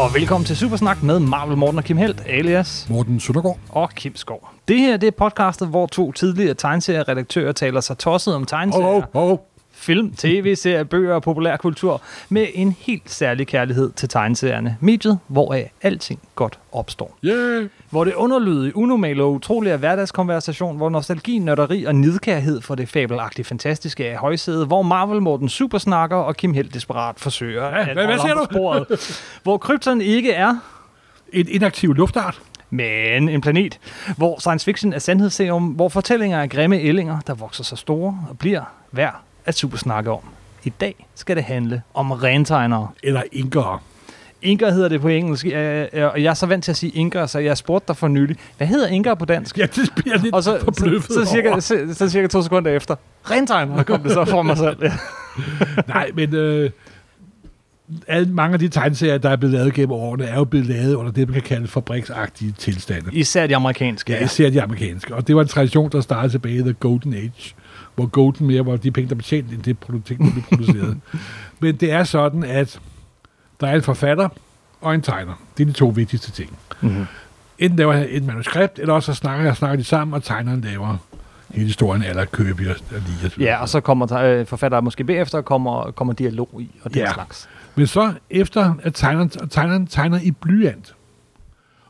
og velkommen til Supersnak med Marvel Morten og Kim Helt, alias Morten Søndergaard. og Kim Skov. Det her det er podcastet, hvor to tidligere tegneserieredaktører taler sig tosset om tegneserier, Hov, hov. Film, tv-serier, bøger og populærkultur med en helt særlig kærlighed til tegneserierne. Mediet, hvoraf alting godt opstår. Yeah. Hvor det underlydige, unormale og utrolige er hverdagskonversation, hvor nostalgi, nørderi og nidkærhed for det fabelagtige fantastiske er i højsædet, hvor Marvel Morten supersnakker og Kim Helt desperat forsøger at hvad- hvad siger du? sporet. hvor krypton ikke er En inaktiv luftart. men en planet, hvor science fiction er sandhedsserum, hvor fortællinger er grimme ællinger, der vokser sig store og bliver værd at supersnakke om. I dag skal det handle om rentegnere. Eller inkere. Inker hedder det på engelsk, og jeg er så vant til at sige inker, så jeg spurgte dig for nylig, hvad hedder inker på dansk? Ja, det bliver lidt Og så, så, forbløffet så, cirka, over. så, så cirka to sekunder efter, rentegner kom det så for mig selv. Ja. Nej, men øh, alle, mange af de tegneserier, der er blevet lavet gennem årene, er jo blevet lavet under det, man kan kalde fabriksagtige tilstande. Især de amerikanske. Ja, især de amerikanske. Og det var en tradition, der startede tilbage i The Golden Age, hvor Golden mere var de penge, der blev tjent, end det produkt, der blev produceret. Men det er sådan, at der er en forfatter og en tegner. Det er de to vigtigste ting. Mm-hmm. Enten laver han et manuskript, eller også så snakker jeg snakker de sammen, og tegneren laver hele historien, eller køber og lige. Ja, og så kommer øh, forfatteren måske bagefter, og kommer, kommer dialog i, og den Ja. slags. Men så efter, at tegneren, tegneren tegner i blyant,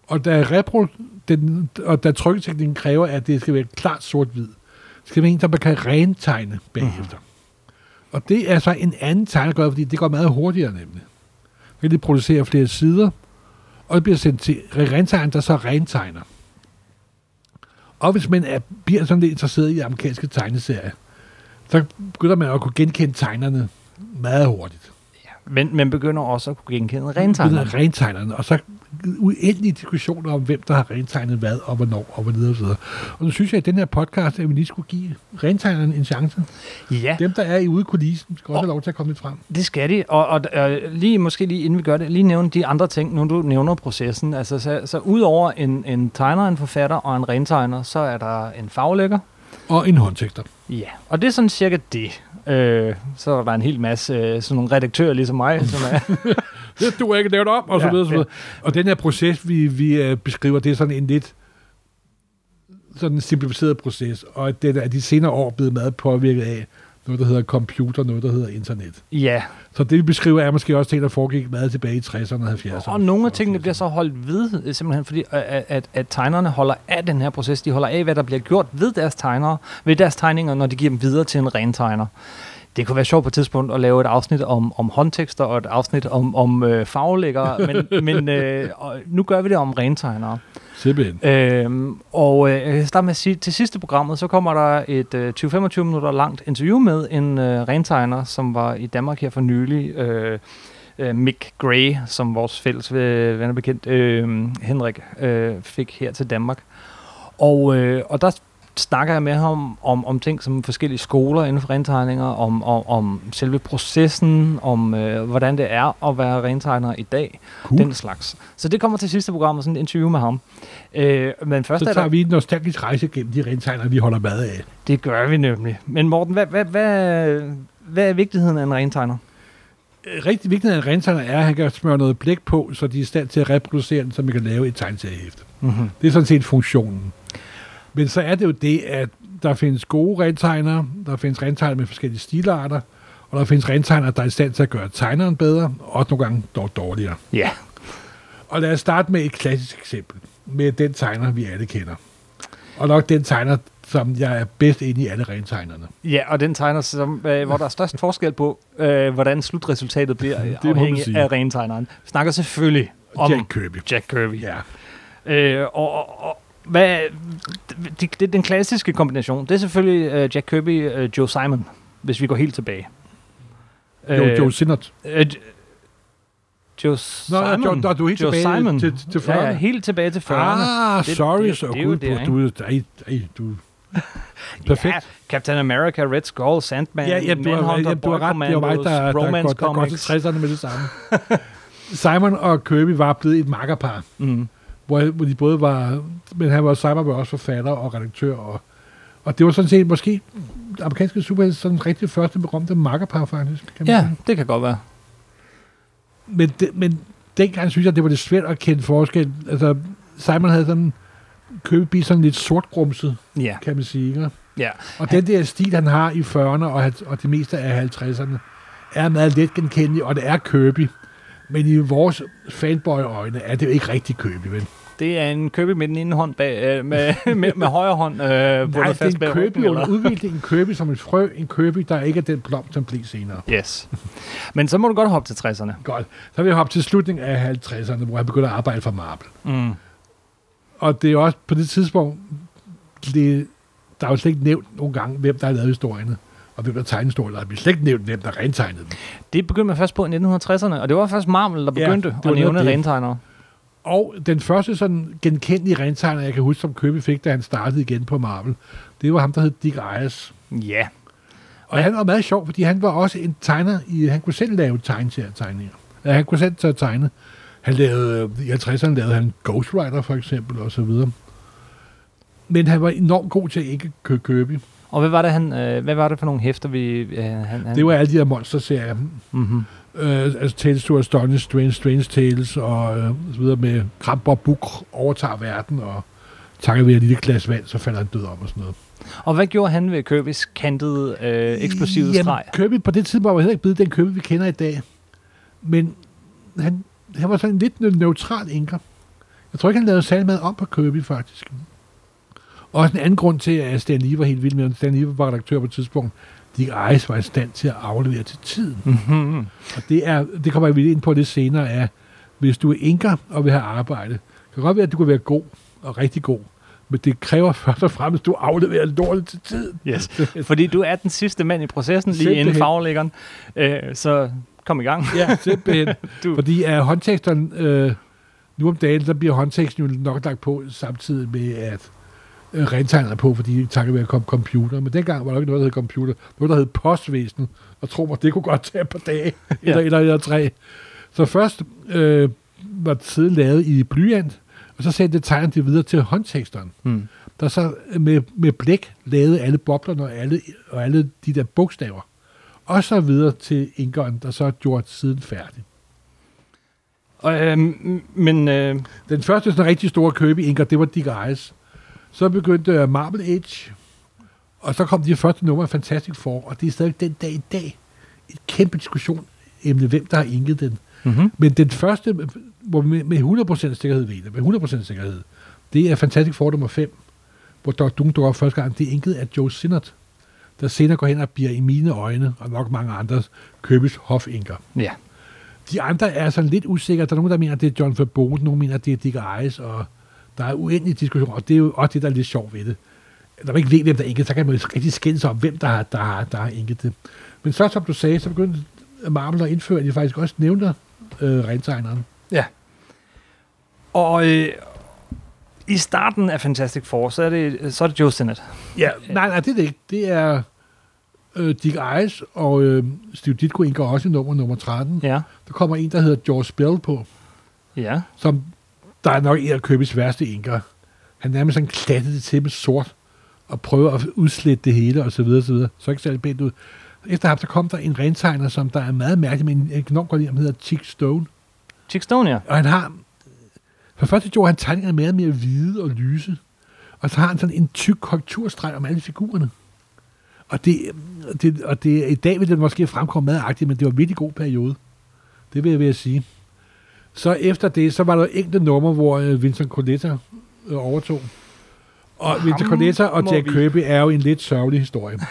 og da, repro, den, og da trykketeknikken kræver, at det skal være klart sort-hvid, skal være en, der man kan rentegne bagefter. Mm. Og det er så en anden tegner, gør, fordi det går meget hurtigere nemlig. Man kan producere flere sider, og det bliver sendt til rentegneren, der så rentegner. Og hvis man er, bliver sådan lidt interesseret i amerikanske tegneserier, så begynder man at kunne genkende tegnerne meget hurtigt. Men man begynder også at kunne genkende. Rentegnerne. rentegnerne, og så uendelige diskussioner om, hvem der har rentegnet hvad, og hvornår, og hvor videre og så videre. Og nu synes jeg, at den her podcast, at vi lige skulle give rentegnerne en chance. Ja, Dem, der er i ude i kulissen, skal også Og- have lov til at komme lidt frem. det skal de. Og, og øh, lige måske lige inden vi gør det, lige nævne de andre ting, nu du nævner processen. Altså, så, så udover en, en tegner, en forfatter og en rentegner, så er der en faglægger. Og en håndtekster. Ja, og det er sådan cirka det. Øh, så er der en hel masse øh, sådan nogle redaktører ligesom mig, som er... Det du ikke lavet op, og så videre, og så videre. Og den her proces, vi, vi øh, beskriver, det er sådan en lidt sådan en simplificeret proces, og at den er de senere år blevet meget påvirket af noget, der hedder computer, noget, der hedder internet. ja, Så det, vi beskriver, er måske også ting, der foregik meget tilbage i 60'erne og 70'erne. og nogle af tingene bliver så holdt ved, øh, simpelthen fordi, øh, at, at, at tegnerne holder af den her proces. De holder af, hvad der bliver gjort ved deres tegnere, ved deres tegninger, når de giver dem videre til en rentegner. Det kunne være sjovt på et tidspunkt at lave et afsnit om, om håndtekster og et afsnit om, om øh, faglæggere, men, men øh, nu gør vi det om rentegnere. Simpelthen. Øhm, og øh, jeg kan starte med at sige, til sidste programmet, så kommer der et øh, 20-25 minutter langt interview med en øh, rentegner, som var i Danmark her for nylig. Øh, øh, Mick Gray, som vores fælles øh, venner bekendt, øh, Henrik, øh, fik her til Danmark. Og, øh, og der snakker jeg med ham om, om ting som forskellige skoler inden for rentegninger, om, om, om selve processen, om øh, hvordan det er at være rentegner i dag, Cool. den slags. Så det kommer til sidste program, og sådan et interview med ham. Øh, men først Så er tager der, vi en nostalgisk rejse gennem de rentegner, vi holder mad af. det gør vi nemlig. Men Morten, hvad, hvad, hvad, hvad er vigtigheden af en rentegner? Øh, Rigtig vigtigt af en rentegner er, at han kan smøre noget blæk på, så de er i stand til at reproducere den, så man kan lave et tegneseriehæfte. Mm-hmm. Det er sådan set funktionen. Men så er det jo det, at der findes gode rentegnere, der findes rentegnere med forskellige stilarter, og der findes rentegnere, der er i stand til at gøre tegneren bedre, og også nogle gange dog dårligere. Ja. Og lad os starte med et klassisk eksempel, med den tegner, vi alle kender. Og nok den tegner, som jeg er bedst inde i alle rentegnerne. Ja, og den tegner, som, øh, hvor der er størst forskel på, øh, hvordan slutresultatet bliver, må man afhængig sige. af rentegneren. Vi snakker selvfølgelig om Jack Kirby. Jack Kirby. Ja. Øh, og, og hvad, det, det, den klassiske kombination, det er selvfølgelig øh, Jack Kirby og øh, Joe Simon, hvis vi går helt tilbage. Jo, Joe Sinnott. Øh, Joe Nå, Simon. Simon. Jo, nå, du er helt Joe tilbage Simon. til, til 40'erne. Ja, helt tilbage til 40'erne. Ah, Det- sorry, det- så det gud det, på, du, ej, ej, du, perfekt. Ja, Captain America, Red Skull, Sandman, Ja, ja, du Manhunter, ja, du har ret. Det var mig, der, der, der, Romance går, der går til Comics. 60'erne med det samme. Simon og Kirby var blevet et makkerpar, Mm. Hvor, hvor de både var, men han var, Simon var også forfatter og redaktør, og, og det var sådan set måske amerikanske superhelte sådan rigtig første berømte makkerpar, faktisk. Kan man Ja, sige. det kan godt være. Men, det, men dengang synes jeg, det var lidt svært at kende forskel. Altså, Simon havde sådan Kirby sådan lidt sortgrumset, Ja, kan man sige. Ikke? ja. Og den der stil, han har i 40'erne og, og det meste af 50'erne, er meget let genkendelig, og det er Kirby. Men i vores fanboy-øjne er det jo ikke rigtig Kirby, vel? Det er en Kirby med den ene hånd bag, øh, med, med, med højre hånd øh, Nej, bundet det er fast en ryggen, under udvikling. En Kirby som et frø. En Kirby, der ikke er den blomst, som blev senere. Yes. Men så må du godt hoppe til 60'erne. Godt. Så vil jeg hoppe til slutningen af 50'erne, hvor jeg begyndte at arbejde for Marvel. Mm. Og det er også på det tidspunkt, det, der er jo slet ikke nævnt nogle gange, hvem der har lavet historierne, og hvem der tegner historierne. Der er slet ikke nævnt, hvem der rentegnede dem. Det begyndte man først på i 1960'erne, og det var først Marvel, der begyndte ja, at nævne rentegnere. Og den første sådan genkendelige rentegner, jeg kan huske, som Købe fik, da han startede igen på Marvel, det var ham, der hed Dick Ayers. Ja. Og han var meget sjov, fordi han var også en tegner, i, han kunne selv lave tegneserier-tegninger. Ja, han kunne selv tage tegne. Han lavede, i 50'erne lavede han Ghost Rider for eksempel, og så videre. Men han var enormt god til at ikke kø- købe. Og hvad var det, han, øh, hvad var det for nogle hæfter, vi... Øh, han, han, Det var alle de her monster-serier. Mm-hmm. Øh, altså Tales to Astonish, Strange, Strange Tales og øh, så videre med Kramp og Buk overtager verden, og takker ved et lille glas vand, så falder han død om og sådan noget. Og hvad gjorde han ved Kirby's kantede, øh, eksplosive Jamen, streg? Kirby på det tidspunkt var heller ikke blevet den Kirby, vi kender i dag. Men han, han var sådan lidt en neutral inker. Jeg tror ikke, han lavede særlig meget om på Kirby, faktisk. Også en anden grund til, at Stan Lee var helt vild med, ham. Stan Lee var redaktør på et tidspunkt. Dick Eyes var i stand til at aflevere til tiden. Mm-hmm. Og det, er, det kommer vi ind på lidt senere, af, hvis du er inker og vil have arbejde, kan godt være, at du kan være god og rigtig god, men det kræver først og fremmest, at du afleverer lortet til tiden. Yes. Fordi du er den sidste mand i processen, lige inden faglæggeren. Øh, så kom i gang. Ja, simpelthen. Du- Fordi er håndteksterne, øh, nu om dagen, så bliver håndteksten jo nok lagt på samtidig med, at øh, rentegnerne på, fordi takker ved at komme computer. Men dengang var der ikke noget, der hed computer. Noget, der hed postvæsen. Og tro mig, det kunne godt tage et par dage, eller, Ja. eller, eller tre. Så først øh, var siden lavet i blyant, og så sendte tegnerne det videre til håndteksteren, Mm. der så med, med blæk lavede alle boblerne og alle, og alle de der bogstaver. Og så videre til inkeren, der så gjorde siden færdig. Og, øh, men øh, Den første sådan rigtig store købe inker, det var Dick Eyes. Så begyndte uh, Marble Age, og så kom de første numre af Fantastic Four, og det er stadig den dag i dag et kæmpe diskussion emne, hvem der har inket den. mm-hmm. Men den første, hvor med, med 100% sikkerhed ved det, med 100% sikkerhed, det er Fantastic Four nummer 5, hvor Dr. Doom dukker op første gang. Det er inket af Joe Sinnott, der senere går hen og bliver i mine øjne, og nok mange andres, købes hofinker. ja. De andre er sådan lidt usikre. Der er nogen, der mener, at det er John Verboten, nogen mener, at det er Dick Eyes, og der er uendelige diskussioner, og det er jo også det, der er lidt sjovt ved det. Når man ikke ved, hvem der er inket, så kan man jo rigtig skændes om, hvem der har, der har, der har inket det. Men så, som du sagde, så begyndte Marvel at indføre, at de faktisk også nævnte øh, rentegneren. Og øh, i starten af Fantastic Four, så er det, så er det Joe Sinnott. Ja, nej, nej, det er det ikke. Det er øh, Dick Eyes og øh, Steve Ditko indgår også i nummer nummer 13. Ja. Der kommer en, der hedder George Bell på, Ja. som der er nok en af købets værste inker. Han nærmest sådan klattede det til med sort, og prøver at udslette det hele, og så videre, og så videre. Så ikke særlig pænt ud. Efter ham, så kom der en rentegner, som der er meget mærkelig, men jeg kan enormt godt lide, ham hedder Chick Stone. Chick Stone, ja. Og han har, for første gjorde han tegningerne meget mere hvide og lyse, og så har han sådan en tyk korrekturstreg om alle figurerne. Og det, det, og det, i dag vil det måske fremkomme meget agtigt, men det var en virkelig god periode. Det vil jeg, vil jeg sige. Så efter det, så var der enkelte numre, hvor øh, Vincent Coletta øh, overtog. Og Ham Vincent Coletta og Jack vi- Kirby er jo en lidt sørgelig historie.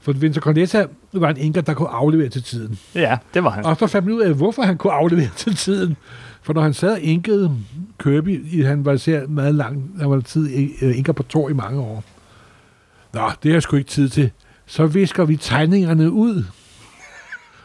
For Vincent Coletta var en enker, der kunne aflevere til tiden. Ja, det var han. Og så fandt man ud af, hvorfor han kunne aflevere til tiden. For når han sad og inkede Kirby, han var især meget lang, han var tid øh, inker på tor i mange år. Nå, det har jeg sgu ikke tid til. Så visker vi tegningerne ud.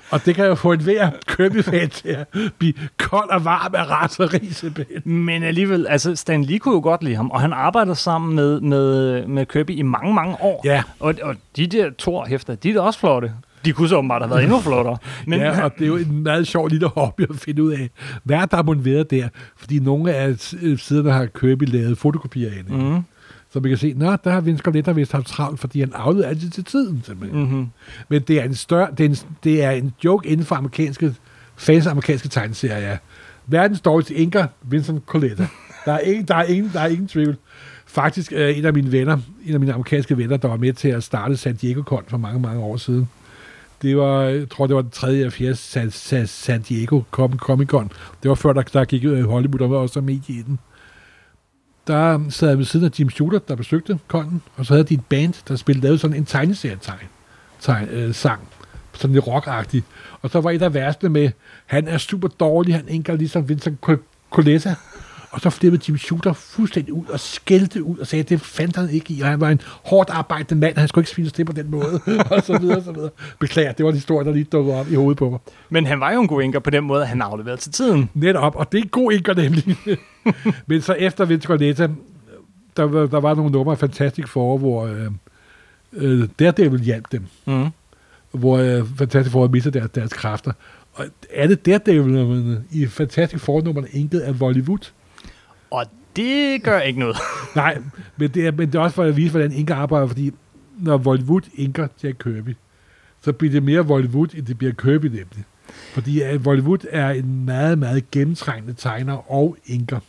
Og det kan jo få et hver Kirby-fan til at blive kold og varm af raseri, simpelthen. Men alligevel, altså Stan Lee kunne jo godt lide ham, og han arbejdede sammen med, med, med Kirby i mange, mange år. Ja, Og, og de der Thor-hæfter, de er da også flotte. De kunne så åbenbart have været endnu flottere. Men, ja, og det er jo en meget sjov lille hobby at finde ud af, hvad er der må været der. Fordi nogle af siderne har Kirby lavet fotokopier af det. Mm. Så man kan se, nå, der har Vince Scarlett vist haft travlt, fordi han afleder altid til tiden, simpelthen. Mm. mm-hmm. Men det er en større, det er en, det er en joke inden for amerikanske, fans af amerikanske tegneserier, Verdens dårligste enker, Vincent Coletta. Der er ingen, der er ingen, der er ingen tvivl. Faktisk øh, en af mine venner, en af mine amerikanske venner, der var med til at starte San Diego Con for mange, mange år siden. Det var, jeg tror, det var den tredje eller fjerde San, San, San Diego Comic Con. Det var før, der, der gik øh, Hollywood og var også med i den. Der sad jeg ved siden af Jim Shooter, der besøgte konden, og så havde de et band, der spillede lavede sådan en tegneserietegn, tegn, øh, sang, sådan lidt rockagtig. Og så var et af værste med, han er super dårlig, han enker ligesom Vincent Coletta. Og så flippede Jim Shooter fuldstændig ud og skældte ud og sagde, at det fandt han ikke i, og han var en hårdt arbejdende mand, han skulle ikke spise det på den måde, og så videre, og så videre. Beklager, det var en historie, der lige dukkede op i hovedet på mig. Men han var jo en god enker på den måde, at han afleverede til tiden. Netop, og det er en god enker nemlig. Men så efter Vince Cornetta, der, var- der var nogle numre af Fantastic Four, hvor øh, øh, Daredevil hjalp dem. Mm. Hvor øh, Fantastic Four mistede deres, deres kræfter. Og er det Daredevil i Fantastic Four-nummerne enket af Bollywood? Og det gør ikke noget. Nej, men det, er, men det er også for at vise, hvordan Inker arbejder, fordi når Bollywood inker Jack Kirby, så bliver det mere Bollywood, end det bliver Kirby nemlig. Fordi uh, Bollywood er en meget, meget gennemtrængende tegner og inker.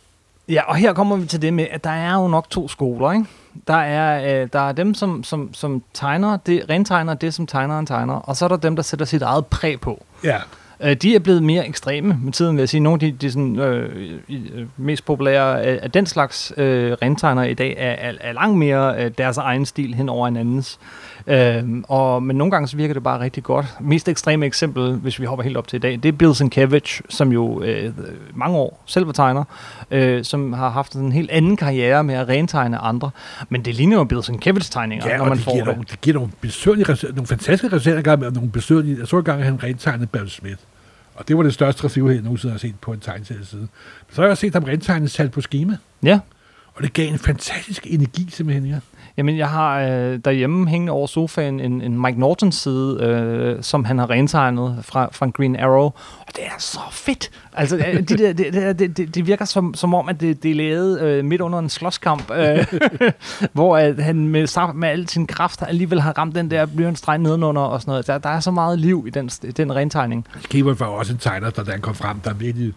Ja, og her kommer vi til det med, at der er jo nok to skoler, ikke? Der er, øh, der er dem, som, som, som tegner, det, rentegner det, som tegneren tegner, og så er der dem, der sætter sit eget præg på. Ja, Øh, de er blevet mere ekstreme med tiden, vil jeg sige. Nogle af de, de sådan, øh, øh, mest populære af, af den slags øh, rentegnere i dag er, er, er langt mere øh, deres egen stil hen over en andens. Øh, og, men nogle gange så virker det bare rigtig godt. Mest ekstreme eksempel, hvis vi hopper helt op til i dag, det er Bill Sienkiewicz, som jo øh, mange år selv var tegner, øh, som har haft en helt anden karriere med at rentegne andre. Men det ligner jo Bill Sienkiewicz-tegninger, ja når man det får giver, det. nogle, det giver nogle, besøgelige, nogle fantastiske resultater, med nogle besøgelige, jeg så engang, at han rentegnede Barry Smith. Og det var det største review, jeg nogensinde har set på en tegneserieside. Så har jeg også set ham rentegne salt på schema, Ja og det gav en fantastisk energi simpelthen, ja. Jamen, jeg har øh, derhjemme hængende over sofaen en, en Mike Norton side, øh, som han har rentegnet fra, fra Green Arrow. Og det er så fedt! Altså, øh, de det, det, det, det, det virker som, som om, at det, det er lavet øh, midt under en slåskamp, øh, hvor at han med, med al sin kraft alligevel har ramt den der blyantstreg nedenunder og sådan noget. Der, der er så meget liv i den, den rentegning. Keeper var også en tegner, der da han kom frem, der virkelig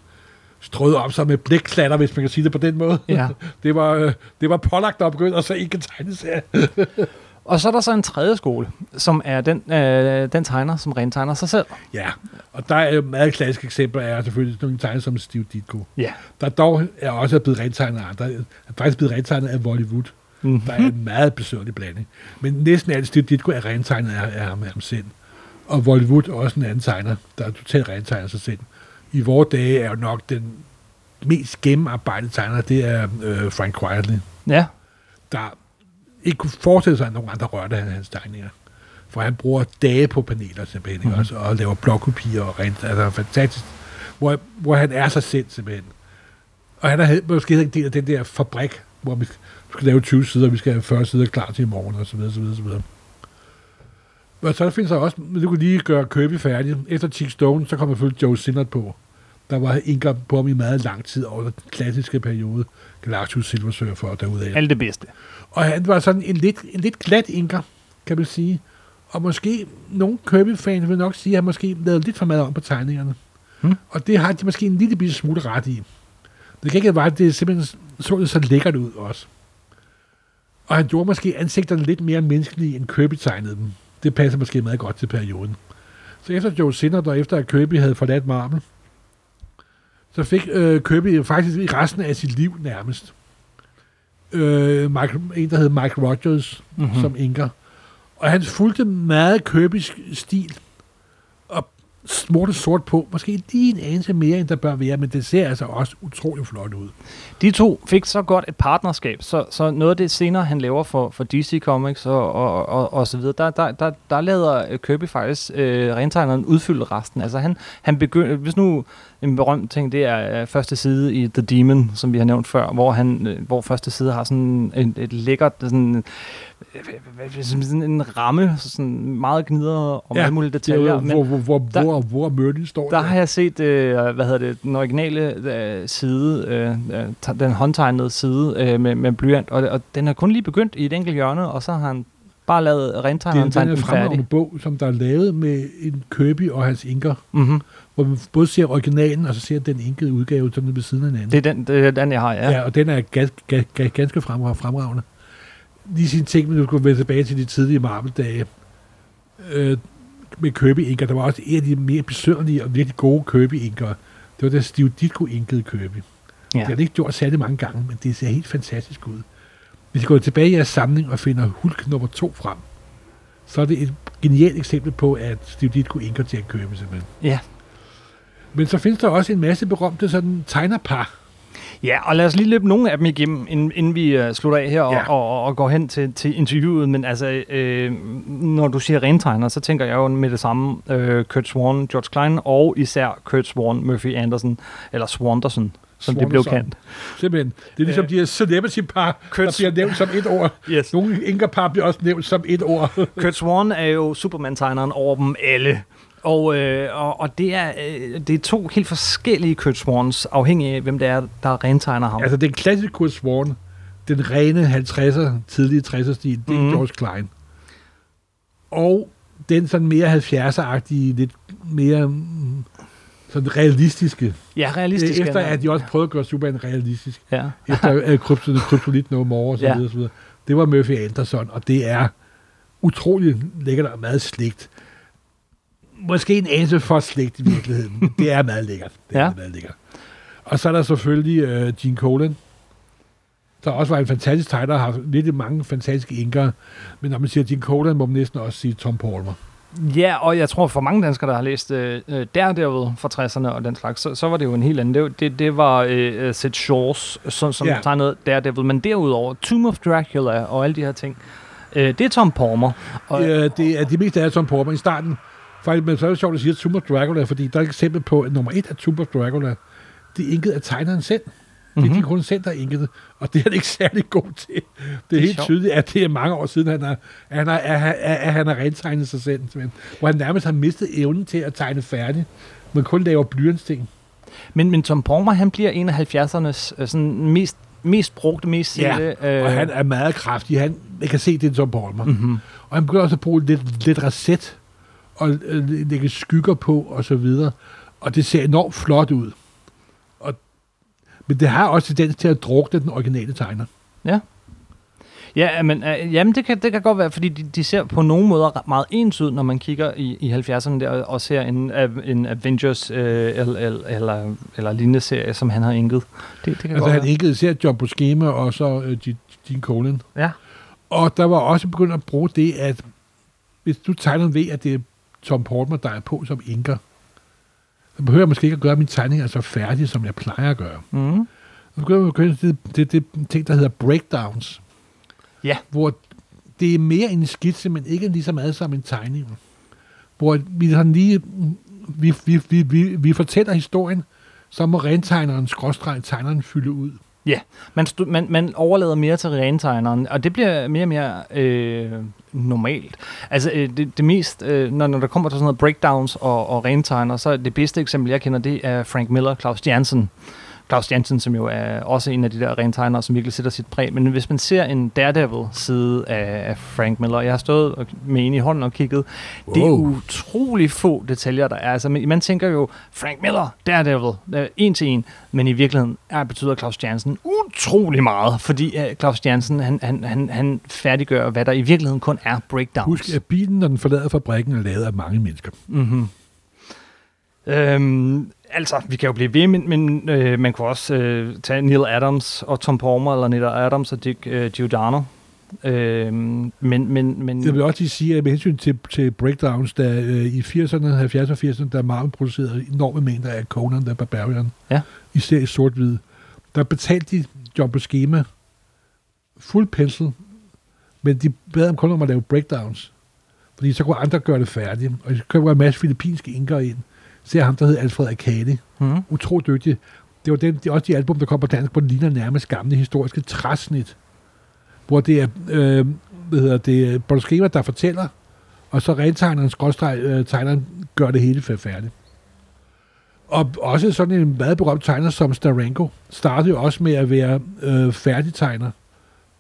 strøede op sig med blækklatter, hvis man kan sige det på den måde. Ja. det, var, øh, det var pålagt opgød, og så ikke en tegneserie. Og så er der så en tredje skole, som er den, øh, den tegner, som rentegner sig selv. Ja, og der er jo meget klassiske eksempler, er selvfølgelig nogle tegner som Steve Ditko. Ja. Der dog er også blevet rentegnet af andre. Er faktisk blevet rentegnet af Bollywood. Mm. Der er en meget besøgelig blanding. Men næsten alt Steve Ditko er rentegnet af, af, ham, af ham selv. Og Bollywood er også en anden tegner, der er totalt rentegnet sig selv. I vores dage er jo nok den mest gennemarbejdede tegner, det er øh, Frank Quietly, Ja. der ikke kunne forestille sig, at nogen andre rørte han hans tegninger. For han bruger dage på paneler simpelthen, mm-hmm. også, og laver blokkopier og rent, altså fantastisk, hvor, hvor han er sig selv simpelthen. Og han er måske en del af den der fabrik, hvor vi skal, vi skal lave 20 sider, og vi skal have 40 sider klar til i morgen, og så videre, så videre, så videre. Og så findes der også, du kunne lige gøre Kirby færdig. Efter Chick Stone, så kommer selvfølgelig Joe Sinnert på. Der var Inga på ham i meget lang tid over den klassiske periode. Galactus Silver Surfer og derudaf. Alt det bedste. Og han var sådan en lidt, en lidt glat inker, kan man sige. Og måske nogle Kirby-fans vil nok sige, at han måske lavede lidt for meget om på tegningerne. Hmm. Og det har de måske en lille bitte smule ret i. Det kan ikke være, at det simpelthen så det så lækkert ud også. Og han gjorde måske ansigterne lidt mere menneskelige, end Kirby tegnede dem. Det passer måske meget godt til perioden. Så efter Joe Sinner, og efter at Kirby havde forladt Marvel, så fik øh, Kirby faktisk i resten af sit liv nærmest øh, Mike, en, der hed Mike Rogers, Mhm. mm-hmm. som inker. Og han fulgte meget Kirby's stil, og smurte sort på. Måske lige en anelse mere, end der bør være, men det ser altså også utrolig flot ud. De to fik så godt et partnerskab, så, så noget af det senere, han laver for, for DC Comics og, og, og, og så videre, der, der, der, der lader Kirby faktisk øh, rentegneren udfylde resten. Altså han, han begynder, hvis nu en berømt ting, det er øh, første side i The Demon, som vi har nævnt før, hvor, han, øh, hvor første side har sådan et, et lækkert, sådan, øh, hvad- sådan en ramme, sådan meget gnider og ja, alle mulige Det er detaljer. jo, hvor, hvor, hvor, der- hvor, hvor Merlin står Der har jeg set, øh, hvad hedder det, den originale øh, side, øh, den håndtegnede side øh, med, med blyant, og, og den er kun lige begyndt i et enkelt hjørne, og så har han Bare lavet Det er rentegneren den tegne her den fremragende færdig. bog, som der er lavet med en Kirby og hans inker, Mm-hmm. Hvor man både ser originalen, og så ser den inkede udgave sådan ved siden af hinanden. Det er den, det er den, jeg har, ja. Ja, og den er ganske, ganske, ganske fremra- fremragende. Lige sin ting, men du skulle vende tilbage til de tidlige Marvel-dage. Øh, med Kirby-inker, der var også en af de mere besønderlige og virkelig gode Kirby-inker. Det var der Steve Ditko inkede Kirby. Ja. Det har det ikke gjort særlig mange gange, men det ser helt fantastisk ud. Hvis I går tilbage i jeres samling og finder Hulk nummer 2 frem, så er det et genialt eksempel på, at Steve Ditko inker Jack Kirby simpelthen. Ja. Men så findes der også en masse berømte sådan tegnerpar, Ja, og lad os lige løbe nogle af dem igennem, inden, inden vi uh, slutter af her og, Ja. og, og, og går hen til, til interviewet. Men altså, øh, når du siger rentegner, så tænker jeg jo med det samme øh, Kurt Swan, George Klein og især Kurt Swan, Murphy Anderson, eller Swanderson, som det blev kendt. Simpelthen. Det er ligesom Øh, de her celebrity-par, Kurt der bliver nævnt som et ord. Yes. Nogle inkerpar bliver også nævnt som et ord. Kurt Swan er jo Superman-tegneren over dem alle. Og, øh, og, og det, er, øh, det er to helt forskellige Kurt Swans, afhængig af, hvem det er, der rentegner ham. altså, den klassiske Kurt Swan, den rene 50'er, tidlige 60'er-stil, det er mm. George Klein. Og den sådan mere 70'er-agtige, lidt mere mm, sådan realistiske. ja, realistisk. Efter er- at de også prøvede at gøre Superman realistisk. Ja. Efter uh, Krypton, Kryptonit No More og så Ja. videre, så videre. Det var Murphy Anderson, og det er utrolig lækkert og meget slægt. Måske en anelse for slægt i virkeligheden. det er meget lækkert. Det er Ja. meget lækkert. Og så er der selvfølgelig uh, Gene Colan, der også var en fantastisk tegner, har lidt mange fantastiske inkere. Men når man siger Gene Colan, må man næsten også sige Tom Palmer. Ja, og jeg tror for mange danskere, der har læst øh, øh, Daredevil fra 60'erne og den slags, så, så var det jo en helt anden. Det, var- det, det var øh, Seth Shores, som, som yeah. tegnede Daredevil, men derudover Tomb of Dracula og alle de her ting. Øh, det er Tom Palmer. Og, Øh, det er det meste af Tom Palmer i starten. Faktisk, men så er det sjovt at sige, Tomb of Dracula, fordi der er et eksempel på, at nummer et af Tomb of Dracula, det er inket af tegneren selv. Det er Mhm. mm-hmm. kun selv, der er inket det, og det er han ikke særlig god til. Det er, Det er helt sjovt. tydeligt, at det er mange år siden, han har, han har, at, han- har rentegnet sig selv. simpelthen. Hvor han nærmest har mistet evnen til at tegne færdigt, men kun laver blyantsting. men, men Tom Palmer, han bliver en af 70'ernes øh, sådan mest, mest brugte, mest Ja, sete. Øh. Og han er meget kraftig. Han, man kan se, det er Tom Palmer. mm-hmm. Og han begynder også at bruge lidt, lidt racet og lægge skygger på og så videre. Og det ser enormt flot ud. Og, men det har også tendens til at drukne den originale tegner. Ja, men, øh, jamen det kan, det kan godt være, fordi de, de ser på nogle måder meget ens ud, når man kigger i, i 70'erne der, og ser en, en Avengers øh, eller, eller, eller, lignende serie, som han har inket. Det, det kan Altså godt han ikke især John Buscema og så øh, Gene- Colan. Ja. Og der var også begyndt at bruge det, at hvis du tegner ved, at det er Tom Palmer, der er på som inker, så behøver jeg måske ikke at gøre min tegning så færdig, som jeg plejer at gøre. Mm. Så begynder man at det, det, det ting, der hedder breakdowns. Ja. Hvor det er mere en skitse, men ikke lige så meget som en tegning. Hvor vi sådan lige, vi, vi, vi, vi, vi fortæller historien, så må rentegneren, skråstreg, tegneren fylde ud. Man, stu- man, man overlader mere til rentegneren, og det bliver mere og mere øh, normalt. Altså øh, det, det mest, øh, når, når der kommer til sådan noget breakdowns og, og rentegner, så er det bedste eksempel, jeg kender, det er Frank Miller, Claus Jansen. Claus Jansen, som jo er også en af de der rentegnere, som virkelig sætter sit præg. Men hvis man ser en Daredevil-side af, af Frank Miller, jeg har stået og- med en i hånden og kigget, wow. det er utrolig få detaljer, der er. Altså, man, tænker jo, Frank Miller, Daredevil, øh, en til en, men i virkeligheden er, betyder Claus Jansen utrolig meget, fordi uh, Claus Jansen, han, han, han, han færdiggør, hvad der i virkeligheden kun er breakdowns. Husk, at bilen, når den forlader fabrikken, er lavet af mange mennesker. Mm-hmm. Øhm, altså, vi kan jo blive ved, men, men øh, man kunne også øh, tage Neil Adams og Tom Palmer, eller Neil Adams og Dick øh, Giordano. Øhm, men, men, men Jeg vil også lige sige, at med hensyn til, til breakdowns, der øh, i 80'erne, 70'erne og 80'erne, der Marvel producerede enorme mængder af Conan the Barbarian, Ja. især i sort-hvid, der betalte de John Buscema fuld pensel, men de bad ham kun om at lave breakdowns, fordi så kunne andre gøre det færdigt, og så kom der en masse filippinske inker ind, ser ham, der hed Alfred Akadi, mm, utrolig dygtig. Det var den, det er også de album, der kom på dansk, hvor den ligner nærmest gamle historiske træsnit. Hvor det er, øh, hvad hedder det, Bolskema, der fortæller, og så rentegneren, skråstreg, øh, tegneren, gør det hele fær- færdigt. Og også sådan en meget berømt tegner som Starenko, startede jo også med at være øh, færdigtegner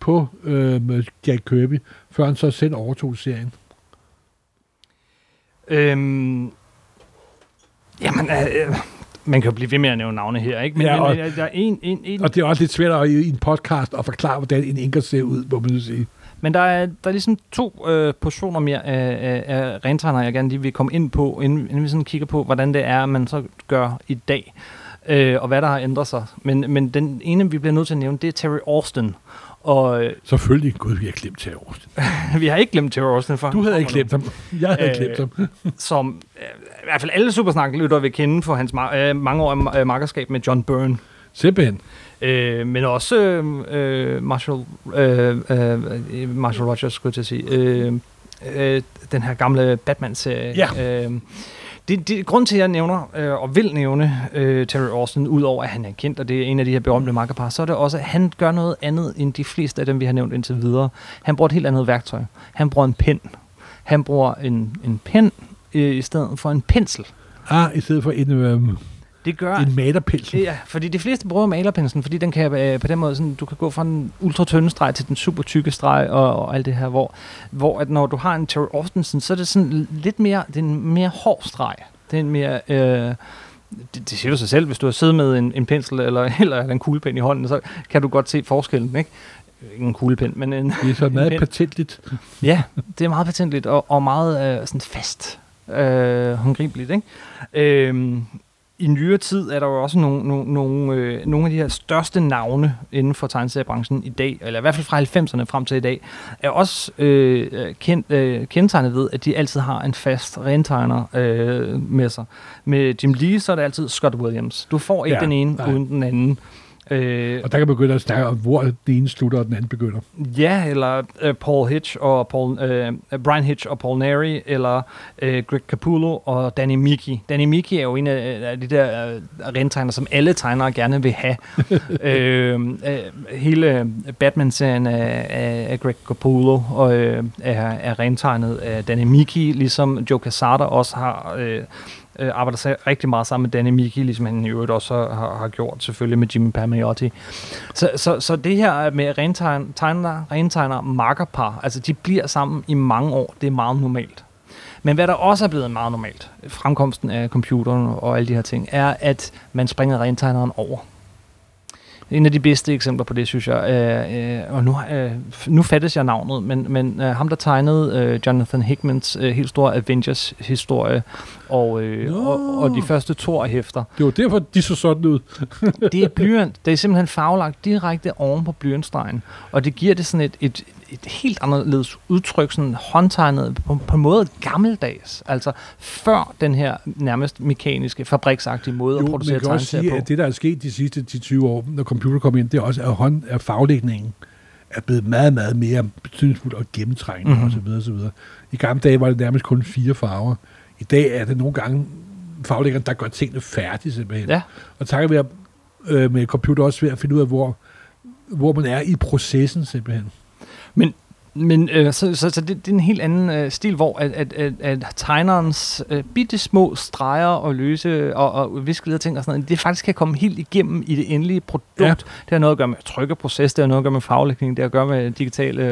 på øh, Jack Kirby, før han så selv overtog serien. Øhm, jamen, øh, man kan jo blive ved med at nævne navne her, ikke? Men, Ja, og- men øh, der er en, en, en, Og det er også lidt svært at, i en podcast at forklare, hvordan en enker ser ud, må man sige. Men der er, der er ligesom to øh, portioner mere af, af, af rentegner, jeg gerne lige vil komme ind på, inden, inden vi sådan kigger på, hvordan det er, man så gør i dag, øh, og hvad der har ændret sig. Men, men den ene, vi bliver nødt til at nævne, det er Terry Austin. Og øh, Selvfølgelig, gud, vi har glemt til Austin. vi har ikke glemt Terry Austin for. Du havde ikke glemt ham. Jeg havde Øh, glemt ham. Som øh, i hvert fald alle supersnaklytter vil kende for hans øh, mangeårige øh, makkerskab med John Byrne. Simpelthen. Øh, men også øh, øh, Marshall, øh, øh, Marshall Rogers, skulle jeg til at sige. Øh, øh, den her gamle Batman-serie. Ja. Øh, det, det, grund til, at jeg nævner øh, og vil nævne øh, Terry Austin, udover at han er kendt, og det er en af de her berømte makkerpar, så er det også, at han gør noget andet end de fleste af dem, vi har nævnt indtil videre. Han bruger et helt andet værktøj. Han bruger en pen. Han bruger en, en pen øh, i stedet for en pensel. Ah, i stedet for en, Øh, det gør, en malerpensel. Ja, fordi de fleste bruger malerpenslen, fordi den kan øh, på den måde sådan, du kan gå fra den ultra tynde streg til den super tykke streg og, og alt det her, hvor, hvor at når du har en Terry Austinson, så er det sådan lidt mere, det er en mere hård streg. Det er en mere, øh, det, det siger du sig selv, hvis du har siddet med en, en pensel eller, eller en kuglepen i hånden, så kan du godt se forskellen, ikke? Ikke en kuglepen, men en, Det er så en meget patentligt. Ja, det er meget patentligt og, og meget øh, sådan fast, øh, håndgribeligt. Ikke? Øh, I nyere tid er der jo også nogle, nogle, nogle, øh, nogle af de her største navne inden for tegneseriebranchen i dag, eller i hvert fald fra 90'erne frem til i dag, er også øh, kendt, øh, kendetegnet ved, at de altid har en fast rentegner øh, med sig. Med Jim Lee, så er det altid Scott Williams. Du får ikke Ja, ja, den ene nej. uden den anden. Øh, Og der kan begynde at snakke om, hvor den ene slutter, og den anden begynder. Ja, eller øh, Paul Hitch og Paul, øh, Brian Hitch og Paul Neri, eller øh, Greg Capullo og Danny Miki. Danny Miki er jo en af, de der øh, rentegner, som alle tegnere gerne vil have. øh, øh, hele Batman-serien af, af, af Greg Capullo og, øh, er, er rentegnet af Danny Miki, ligesom Joe Quesada også har... Øh, øh, arbejder sig rigtig meget sammen med Danny Miki, ligesom han i øvrigt også har, har gjort, selvfølgelig med Jimmy Palmiotti. Så, så, så det her med rentegner, rentegner makkerpar, altså de bliver sammen i mange år, det er meget normalt. Men hvad der også er blevet meget normalt, fremkomsten af computeren og alle de her ting, er, at man springer rentegneren over. En af de bedste eksempler på det, synes jeg, øh, øh, og nu, øh, nu fattes jeg navnet, men, men øh, ham, der tegnede øh, Jonathan Hickmans øh, helt store Avengers-historie, og, øh, og, og de første to hæfter, Det var derfor, de så sådan ud. det er blyant. Det er simpelthen farvelagt direkte oven på blyantstregen. Og det giver det sådan et, et, et helt anderledes udtryk, sådan håndtegnet på, på en måde gammeldags. Altså før den her nærmest mekaniske, fabriksagtige måde at Jo, producere man kan også tegneserier sige, på. at det, der er sket de sidste 10-20 år, når computer kom ind, det er også, at, hånd, at faglægningen er blevet meget, meget mere betydningsfuld og gennemtrængende Mhm. mm-hmm. osv. osv. I gamle dage var det nærmest kun fire farver. I dag er det nogle gange faglæggeren, der gør tingene færdige simpelthen. Ja. Og takket være øh, med computer også ved at finde ud af, hvor, hvor man er i processen simpelthen. Men øh, så, så, så det, det er en helt anden øh, stil, hvor at, at, at, at tegnerens øh, bitte små streger og løse og, og viskelede ting og sådan noget, det faktisk kan komme helt igennem i det endelige produkt. Ja. Det har noget at gøre med trykkeproces, det har noget at gøre med faglægning, det har at gøre med digitale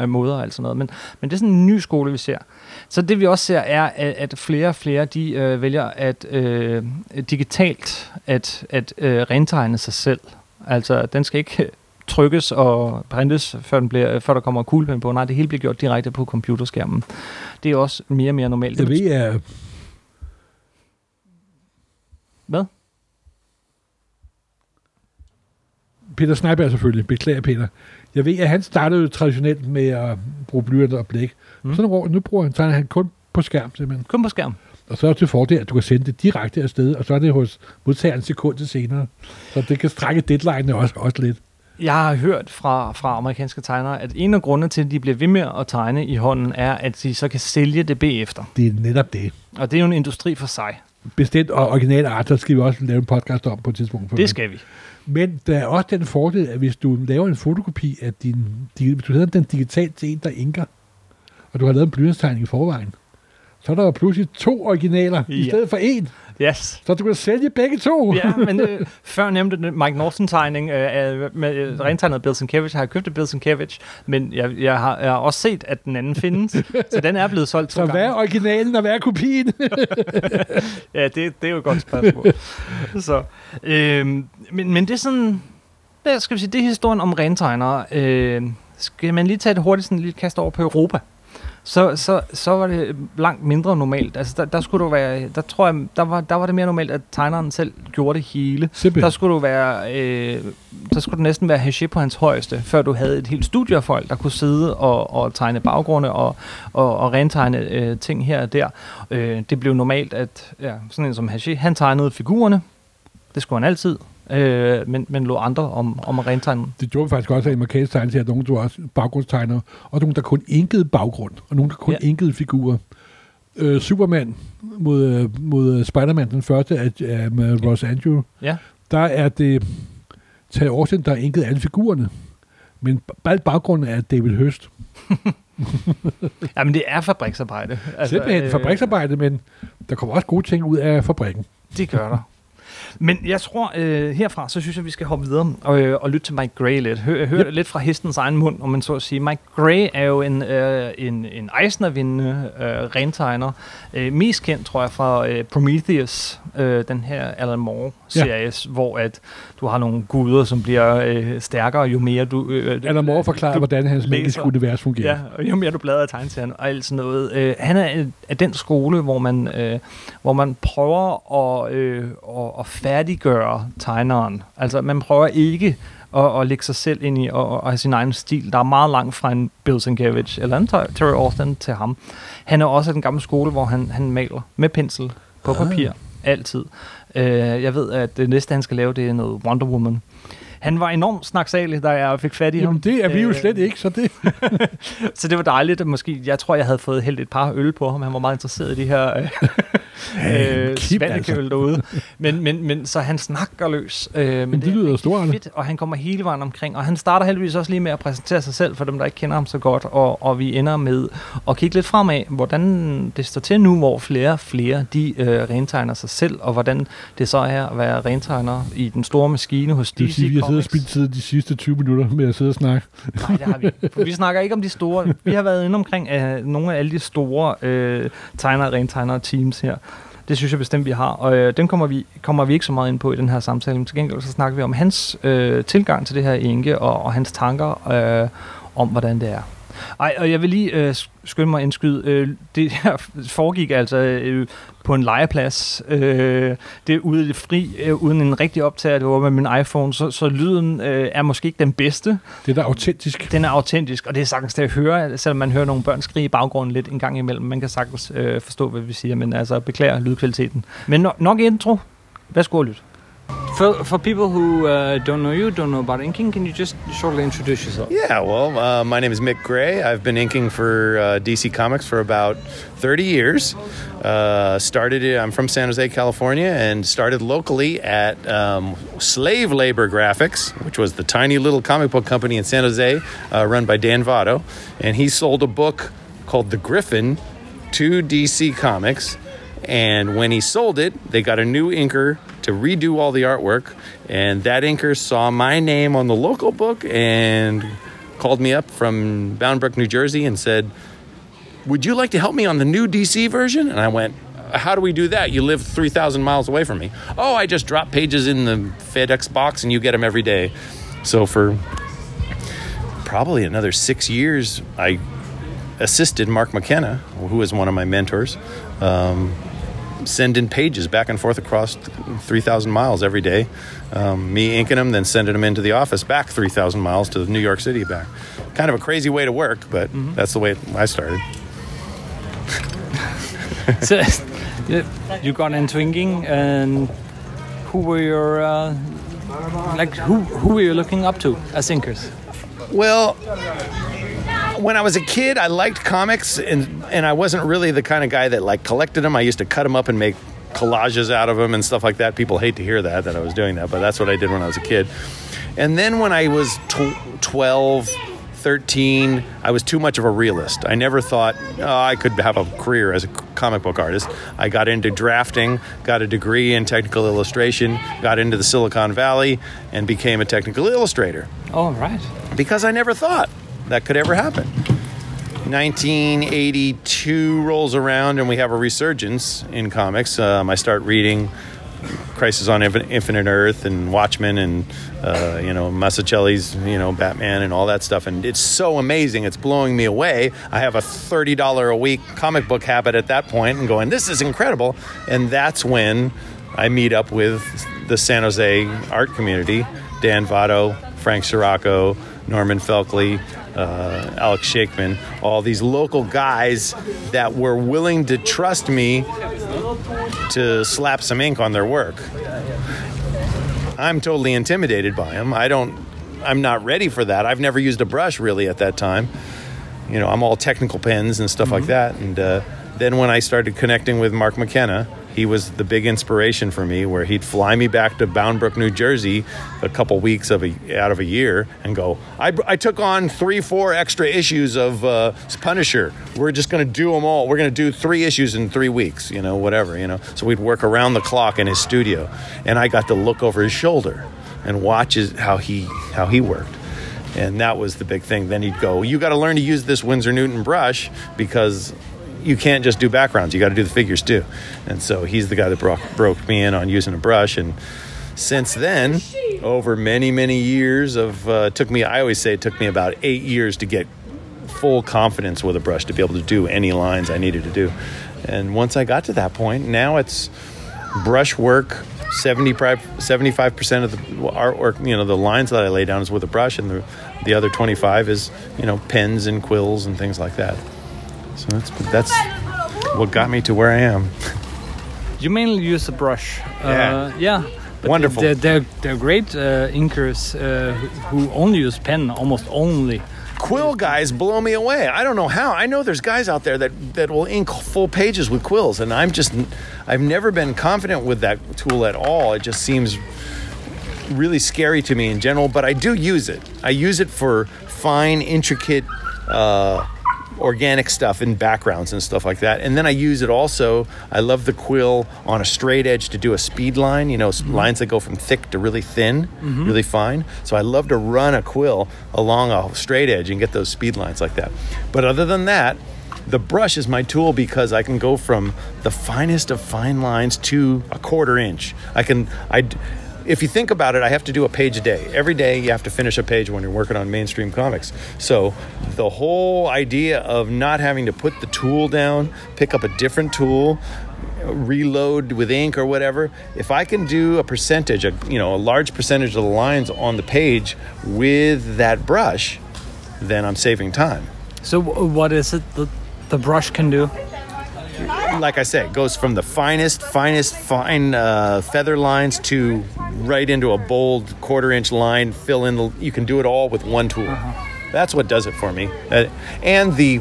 øh, måder og alt sådan noget. Men, men det er sådan en ny skole, vi ser. Så det vi også ser er, at, at flere og flere de øh, vælger at øh, digitalt at, at øh, rentegne sig selv. Altså, den skal ikke trykkes og printes, før, den bliver, før der kommer kuglepen på. Nej, det hele bliver gjort direkte på computerskærmen. Det er også mere og mere normalt. Jeg Det ved, at Hvad? Peter Sneiberg selvfølgelig, beklager Peter. Jeg ved, at han startede traditionelt med at bruge blyant og blæk. Mm. Så nogle år, nu bruger han, tegner han kun på skærm simpelthen. Kun på skærm. Og så er det til fordel, at du kan sende det direkte afsted, og så er det hos modtageren sekundet senere. Så det kan strække deadline også, også lidt. Jeg har hørt fra, fra amerikanske tegnere, at en af grundene til, at de bliver ved med at tegne i hånden, er, at de så kan sælge det bagefter. Det er netop det. Og det er jo en industri for sig. Bestemt og original art, så skal vi også lave en podcast om på et tidspunkt. Det skal vi. Men der er også den fordel, at hvis du laver en fotokopi af din, hvis du hedder den digitalt til en, der inker, og du har lavet en blyantstegning i forvejen, så er der pludselig to originaler ja. i stedet for en. Yes. Så du kan sælge begge to. Ja, men øh, før nævnte den Mike Norton-tegning øh, af- med øh, rentegnet Bill Sienkiewicz. Jeg har købt et Bill Sienkiewicz, men jeg, jeg, har, jeg har også set, at den anden findes. så den er blevet solgt to Så hvad er gange. originalen og hvad er kopien? Ja, det, det er jo et godt spørgsmål. så, øh, men, men det er sådan... Hvad skal vi sige? Det er historien om rentegnere. Øh, skal man lige tage det hurtigt sådan lille kast over på Europa? Så, så, så var det langt mindre normalt. Altså, der, der skulle du være... Der tror jeg, der var, der var det mere normalt, at tegneren selv gjorde det hele. Der Simpelthen. skulle du være, øh, der skulle du næsten være haché på hans højeste, før du havde et helt studie af folk, der kunne sidde og, og tegne baggrunde og, og, og rentegne øh, ting her og der. Øh, det blev normalt, at ja, sådan en som Haché, han tegnede figurerne. Det skulle han altid. Øh, men, men lå andre om, om at rentegne. Det gjorde vi faktisk også af amerikansk tegn til, at nogen der også baggrundstegnere, og nogen, der kun inkede baggrund, og nogen, der kun Ja. inkede figurer. Øh, Superman mod, øh, mod Spider-Man, den første af, af med Ross Andrew, Ja. der er det Tage Austin, der har inket alle figurerne. Men alt baggrunden er David Høst. Jamen, det er fabriksarbejde. Altså, Simpelthen øh, fabriksarbejde, men der kommer også gode ting ud af fabrikken. Det gør der. Men jeg tror, øh, herfra, så synes jeg, vi skal hoppe videre og, øh, og lytte til Mike Gray lidt. Hør, hør Yep. lidt fra hestens egen mund, om man så at sige. Mike Gray er jo en, øh, en, en Eisner-vindende øh, rentegner. Øh, mest kendt, tror jeg, fra øh, Prometheus, øh, den her Alan Moore-series, ja. hvor at du har nogle guder, som bliver øh, stærkere, jo mere du... Øh, Alan Moore forklarer, du hvordan hans magiske univers fungerer. Ja, og jo mere du bladrer i tegneserien og alt sådan noget. Øh, han er øh, af den skole, hvor man, øh, hvor man prøver at, øh, at, at færdiggøre tegneren. Altså, man prøver ikke at, at lægge sig selv ind i og, og have sin egen stil. Der er meget langt fra en Bill Sienkiewicz eller en Ter- Terry Austin til ham. Han er også af den gamle skole, hvor han, han maler med pensel på Ah. papir. Altid. Øh, jeg ved, at det næste, han skal lave, det er noget Wonder Woman. Han var enormt snaksalig, da jeg fik fat i ham. Jamen, det er vi jo Øh, slet ikke, så det... så det var dejligt, at måske, jeg tror, jeg havde fået hældt et par øl på ham. Han var meget interesseret i de her øh, øh, Kim, svanekøl derude. Men, men, men, så han snakker løs. Øh, men, Men det lyder stort. fedt, og han kommer hele vejen omkring. Og han starter heldigvis også lige med at præsentere sig selv, for dem, der ikke kender ham så godt. Og, og vi ender med at kigge lidt fremad, hvordan det står til nu, hvor flere og flere, de øh, rentegner sig selv, og hvordan det så er at være rentegner i den store maskine hos Det vil DC sige, siddet og spildt tid de sidste 20 minutter med at sidde og snakke. Nej, det har vi ikke. For vi snakker ikke om de store. Vi har været inde omkring uh, nogle af alle de store uh, tegnere, rentegnere teams her. Det synes jeg bestemt, vi har. Og øh, den kommer vi, kommer vi ikke så meget ind på i den her samtale. Men til gengæld så snakker vi om hans øh, tilgang til det her Inge, og, og hans tanker øh, om, hvordan det er. Ej, og jeg vil lige øh, sk- skynde mig indskyde. Øh, det her foregik altså øh, på en legeplads. Øh, det er ude i det fri, øh, uden en rigtig optager. Det var med min iPhone, så, så lyden øh, er måske ikke den bedste. Det er da autentisk. Den er autentisk, og det er sagtens til at høre, selvom man hører nogle børn skrige i baggrunden lidt en gang imellem. Man kan sagtens øh, forstå, hvad vi siger, men altså beklager lydkvaliteten. Men no- nok intro. Værsgo at lytte. For, for people who uh, don't know you, don't know about inking, can you just shortly introduce yourself? Yeah, well, uh, my name is Mick Gray. I've been inking for uh, DC Comics for about 30 years. Uh, started, I'm from San Jose, California, and started locally at um, Slave Labor Graphics, which was the tiny little comic book company in San Jose uh, run by Dan Votto. And he sold a book called The Griffin to DC Comics. And when he sold it, they got a new inker to redo all the artwork. And that inker saw my name on the local book and called me up from Bound Brook, New Jersey, and said, Would you like to help me on the new DC version? And I went, How do we do that? You live 3,000 miles away from me. Oh, I just drop pages in the FedEx box and you get them every day. So for probably another six years, I assisted Mark McKenna, who is one of my mentors, um, send in pages back and forth across 3,000 miles every day. Um, me inking them, then sending them into the office back 3,000 miles to New York City back. Kind of a crazy way to work, but that's the way I started. so, you got into inking, and who were your uh, like who who were you looking up to as inkers? Well, when I was a kid, I liked comics, and and I wasn't really the kind of guy that like collected them. I used to cut them up and make collages out of them and stuff like that. People hate to hear that that I was doing that, but that's what I did when I was a kid. And then when I was tw- 12, 13, I was too much of a realist. I never thought oh, I could have a career as a comic book artist. I got into drafting, got a degree in technical illustration, got into the Silicon Valley, and became a technical illustrator All right. because I never thought that could ever happen. 1982 rolls around and we have a resurgence in comics. Um, I start reading Crisis on Infinite Earth and Watchmen and uh, you know Mazzucchelli's you know Batman and all that stuff, and it's so amazing. It's blowing me away. I have a thirty dollar a week comic book habit at that point, and going, this is incredible. And that's when I meet up with the San Jose art community: Dan Votto, Frank Sirocco, Norman Felkley, uh, Alex Shakeman, all these local guys that were willing to trust me to slap some ink on their work. I'm totally intimidated by them. I don't, I'm not ready for that. I've never used a brush really at that time. You know, I'm all technical pens and stuff like that. And uh, then when I started connecting with Mark McKenna, he was the big inspiration for me where he'd fly me back to Bound Brook, New Jersey a couple weeks of a, out of a year and go, I, I took on three, four extra issues of uh, Punisher. We're just going to do them all. We're going to do three issues in three weeks, you know, whatever, you know. So we'd work around the clock in his studio. And I got to look over his shoulder and watch his, how, he, how he worked. And that was the big thing. Then he'd go, You got to learn to use this Windsor Newton brush because you can't just do backgrounds. You got to do the figures too. And so he's the guy that broke, broke me in on using a brush. And since then, over many, many years of, uh, took me, I always say it took me about eight years to get full confidence with a brush to be able to do any lines I needed to do. And once I got to that point, now it's brush work. 75 percent of the artwork, you know, the lines that I lay down is with a brush, and the the other twenty five is, you know, pens and quills and things like that. So that's that's what got me to where I am. You mainly use a brush. Yeah. Uh, yeah. But Wonderful. They're, they're, they're great uh, inkers uh, who only use pen, almost only. Quill guys blow me away. I don't know how. I know there's guys out there that, that will ink full pages with quills, and I'm just, I've never been confident with that tool at all. It just seems really scary to me in general, but I do use it. I use it for fine, intricate, uh, organic stuff in backgrounds and stuff like that. And then I use it also. I love the quill on a straight edge to do a speed line, you know, mm-hmm. lines that go from thick to really thin, mm-hmm. really fine. So I love to run a quill along a straight edge and get those speed lines like that. But other than that, the brush is my tool because I can go from the finest of fine lines to a quarter inch. I can, I, if you think about it, I have to do a page a day. Every day you have to finish a page when you're working on mainstream comics. So the whole idea of not having to put the tool down, pick up a different tool, reload with ink or whatever, if I can do a percentage, a, you know, a large percentage of the lines on the page with that brush, then I'm saving time. So, what is it that the brush can do? Like I said, it goes from the finest, finest, fine uh, feather lines to right into a bold quarter inch line. Fill in the. You can do it all with one tool. That's what does it for me. Uh, and the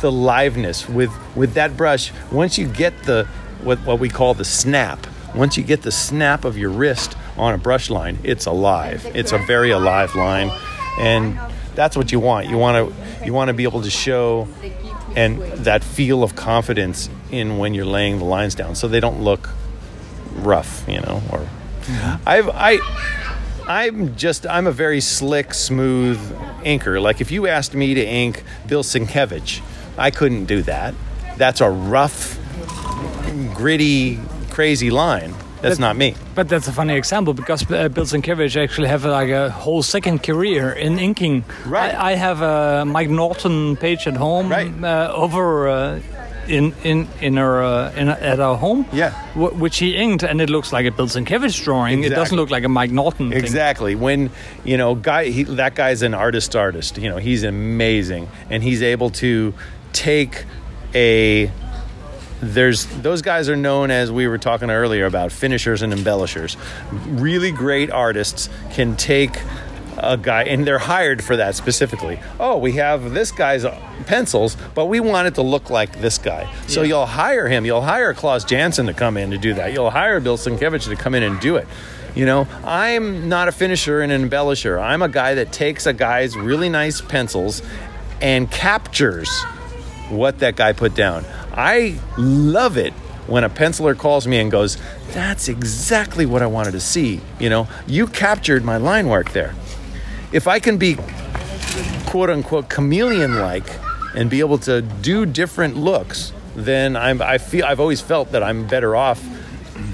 the liveness with with that brush. Once you get the what what we call the snap. Once you get the snap of your wrist on a brush line, it's alive. It's a very alive line, and that's what you want. You want to you want to be able to show and that feel of confidence in when you're laying the lines down, so they don't look rough, you know. Or I've I. I'm just I'm a very slick, smooth inker. Like if you asked me to ink Bill Sienkiewicz, I couldn't do that. That's a rough, gritty, crazy line. That's not me. But that's a funny example because uh, Bill Sienkiewicz actually have like a whole second career in inking. Right. I, I have a Mike Norton page at home Right. uh, over uh, in in in our uh, in at our home. Yeah. wh- which he inked, and it looks like a Bill Sienkiewicz drawing. It doesn't look like a Mike Norton thing. Exactly. When you know, guy, he, that guy's an artist. Artist. You know, he's amazing, and he's able to take a. There's those guys are known as we were talking earlier about finishers and embellishers. Really great artists can take a guy, and they're hired for that specifically. Oh, we have this guy's pencils, but we want it to look like this guy. So Yeah. you'll hire him. You'll hire Klaus Janson to come in to do that. You'll hire Bill Sienkiewicz to come in and do it. You know, I'm not a finisher and an embellisher. I'm a guy that takes a guy's really nice pencils and captures what that guy put down. I love it when a penciler calls me and goes, "That's exactly what I wanted to see." You know, you captured my line work there. If I can be quote unquote chameleon like and be able to do different looks, then I'm I feel I've always felt that I'm better off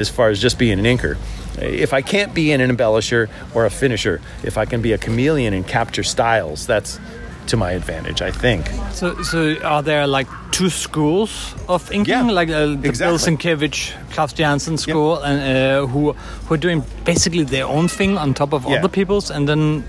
as far as just being an inker. If I can't be an embellisher or a finisher, if I can be a chameleon and capture styles, that's to my advantage, I think. So, so are there like two schools of inking, Yeah, like uh, the Bill exactly. Sienkiewicz, Klaus Janssen school, and uh, who who are doing basically their own thing on top of Yeah. other people's, and then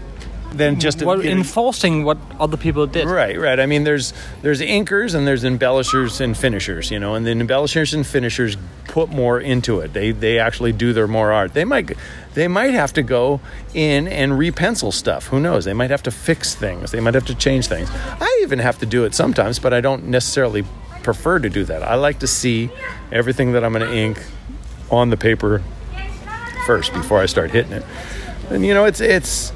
Then just know, enforcing what other people did. Right, right. I mean, there's there's inkers and there's embellishers and finishers, you know, and the embellishers and finishers put more into it. They they actually do their more art. They might they might have to go in and repencil stuff. Who knows? They might have to fix things. They might have to change things. I even have to do it sometimes, but I don't necessarily prefer to do that. I like to see everything that I'm going to ink on the paper first before I start hitting it. And you know, it's it's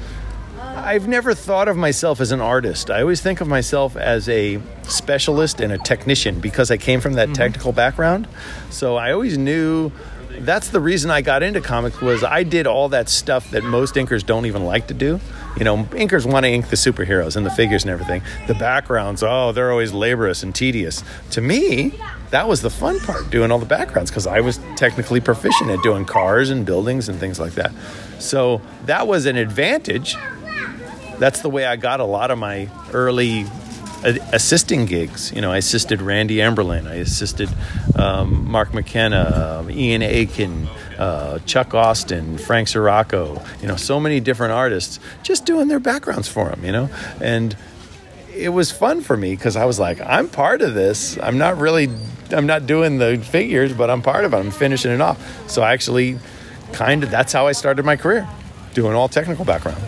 I've never thought of myself as an artist. I always think of myself as a specialist and a technician because I came from that mm-hmm. technical background. So I always knew that's the reason I got into comics was I did all that stuff that most inkers don't even like to do. You know, inkers want to ink the superheroes and the figures and everything. The backgrounds, oh, they're always laborious and tedious. To me, that was the fun part, doing all the backgrounds, because I was technically proficient at doing cars and buildings and things like that. So that was an advantage that's the way I got a lot of my early assisting gigs. You know, I assisted Randy Emberlin, I assisted um, Mark McKenna, um, Ian Aiken, uh, Chuck Austin, Frank Sirocco. You know, so many different artists just doing their backgrounds for them. You know, and it was fun for me because I was like, I'm part of this. I'm not really, I'm not doing the figures, but I'm part of it. I'm finishing it off. So I actually kind of, that's how I started my career, doing all technical background.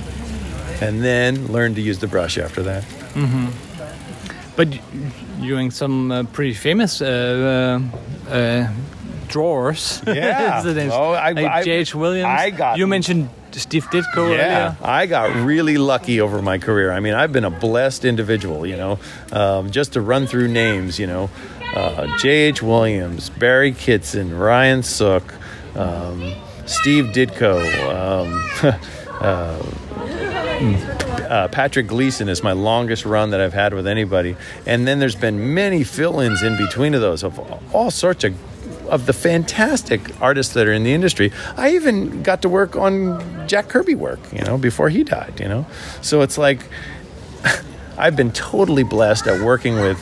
And then learn to use the brush after that. But y- doing some uh, pretty famous uh, uh, uh, drawers. Yeah. Is Oh, I- like I- J.H. Williams. I got- You mentioned Steve Ditko Yeah, earlier. I got really lucky over my career. I mean, I've been a blessed individual, you know. Um, just to run through names, you know, uh, J.H. Williams, Barry Kitson, Ryan Sook, um, Steve Ditko, um, uh, Mm. Uh, Patrick Gleason is my longest run that I've had with anybody. And then there's been many fill-ins in between of those of all sorts of of the fantastic artists that are in the industry. I even got to work on Jack Kirby work, you know, before he died, you know. So it's like I've been totally blessed at working with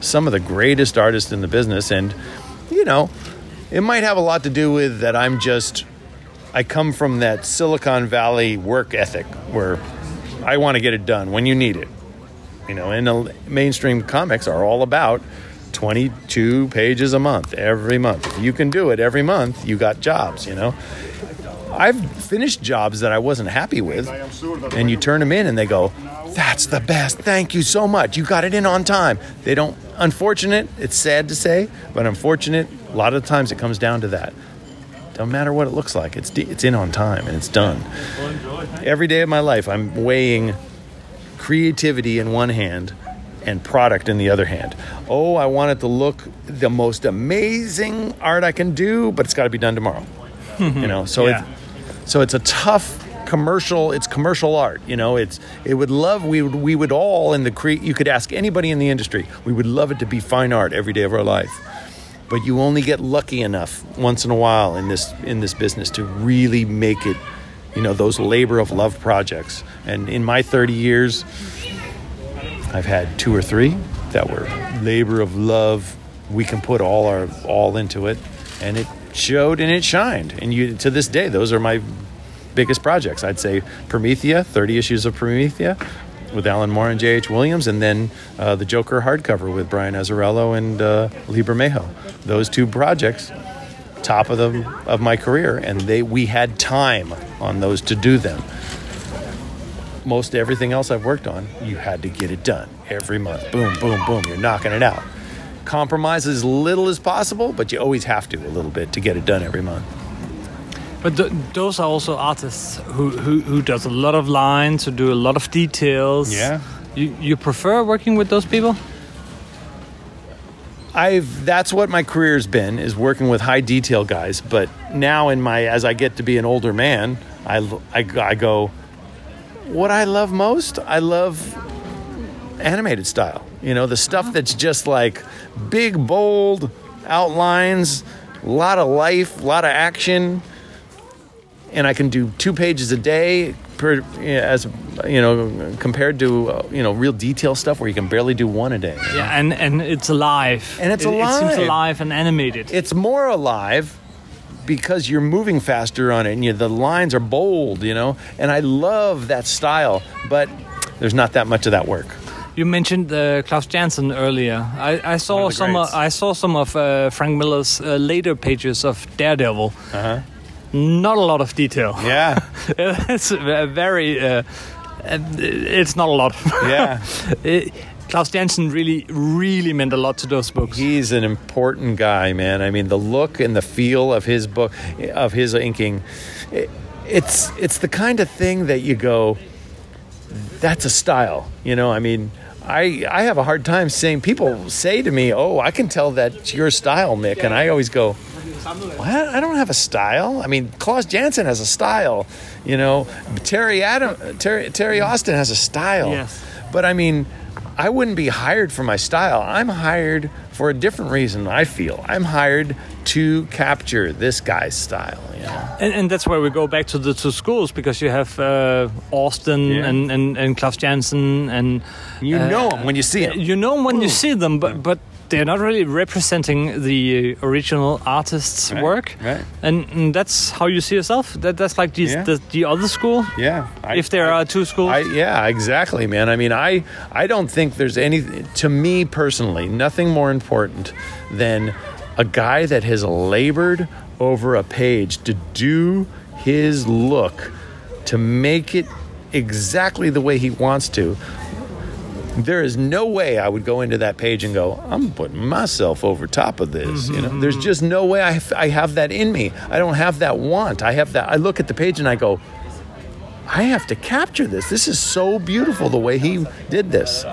some of the greatest artists in the business and you know, it might have a lot to do with that I'm just I come from that Silicon Valley work ethic where I want to get it done when you need it. You know, and the mainstream comics are all about 22 pages a month every month. If you can do it every month, you got jobs, you know. I've finished jobs that I wasn't happy with, and you turn them in and they go, That's the best. Thank you so much. You got it in on time. They don't, unfortunate, it's sad to say, but unfortunate, a lot of times it comes down to that. Don't matter what it looks like, it's, it's in on time and it's done. Every day of my life, I'm weighing creativity in one hand and product in the other hand. Oh, I want it to look the most amazing art I can do, but it's got to be done tomorrow. you know, so Yeah. it's so it's a tough commercial. It's commercial art. You know, it's it would love we would we would all in the cre You could ask anybody in the industry. We would love it to be fine art every day of our life. But you only get lucky enough once in a while in this in this business to really make it, you know, those labor of love projects. And in my 30 years, I've had two or three that were labor of love. We can put all our all into it, and it showed and it shined. And you to this day, those are my biggest projects. I'd say Promethea, 30 issues of Promethea with Alan Moore and J.H. Williams, and then uh, the Joker hardcover with Brian Azzarello and uh, Lee Bermejo. Those two projects, top of the of my career, and they we had time on those to do them most everything else I've worked on, you had to get it done every month. Boom, boom, boom. You're knocking it out. Compromise as little as possible, but you always have to a little bit to get it done every month. But th- those are also artists who, who who does a lot of lines, who do a lot of details. Yeah. You you prefer working with those people? I've that's what my career's been is working with high detail guys. But now in my as I get to be an older man, I I, I go. What I love most, I love animated style. You know, the stuff that's just like big, bold outlines, a lot of life, a lot of action, and I can do two pages a day. Per, as you know, compared to uh, you know real detail stuff where you can barely do one a day. Yeah, and and it's alive. And it's It- It seems alive. alive and animated. It's more alive because you're moving faster on it, and you, the lines are bold. You know, and I love that style, but there's not that much of that work. You mentioned uh, Klaus Janson earlier. I, I saw One of some. Uh. I saw some of uh, Frank Miller's uh, later pages of Daredevil. Uh-huh. Not a lot of detail. Yeah, it's very. Uh, uh, it's not a lot. yeah. It- Klaus Janson really, really meant a lot to those books. He's an important guy, man. I mean, the look and the feel of his book, of his inking, it, it's it's the kind of thing that you go, that's a style. You know, I mean, I I have a hard time saying. People say to me, "Oh, I can tell that's your style, Mick," and I always go, I don't have a style. I mean, Klaus Janson has a style. You know, Terry Adam, Terry, Terry Austin has a style. Yes. But I mean, I wouldn't be hired for my style. I'm hired for a different reason. I feel I'm hired to capture this guy's style. You know. And, and that's where we go back to the two schools because you have uh, Austin Yeah. and, and, and Klaus Janson and You uh, know him when you see him. You know 'em when you see them, but but they're not really representing the uh, original artist's Right, work. right. And, and that's how you see yourself. That that's like the Yeah. the, the other school. Yeah. I- if there I- are two schools. I, yeah, exactly, man. I mean, I I don't think there's any to me personally nothing more important than a guy that has labored over a page to do his look to make it exactly the way he wants to. There is no way I would go into that page and go, I'm putting myself over top of this. You know, there's just no way I have, I have that in me. I don't have that want. I have that. I look at the page and I go, I have to capture this. This is so beautiful the way he did this.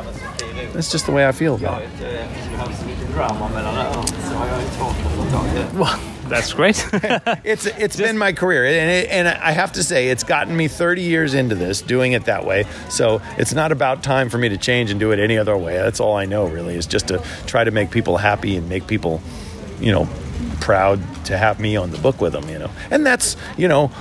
That's just the way I feel about it. well, that's great. It's it's been my career, and it, and I have to say it's gotten me 30 years into this doing it that way. So it's not about time for me to change and do it any other way. That's all I know really is just to try to make people happy and make people, you know, proud to have me on the book with them. You know, and that's you know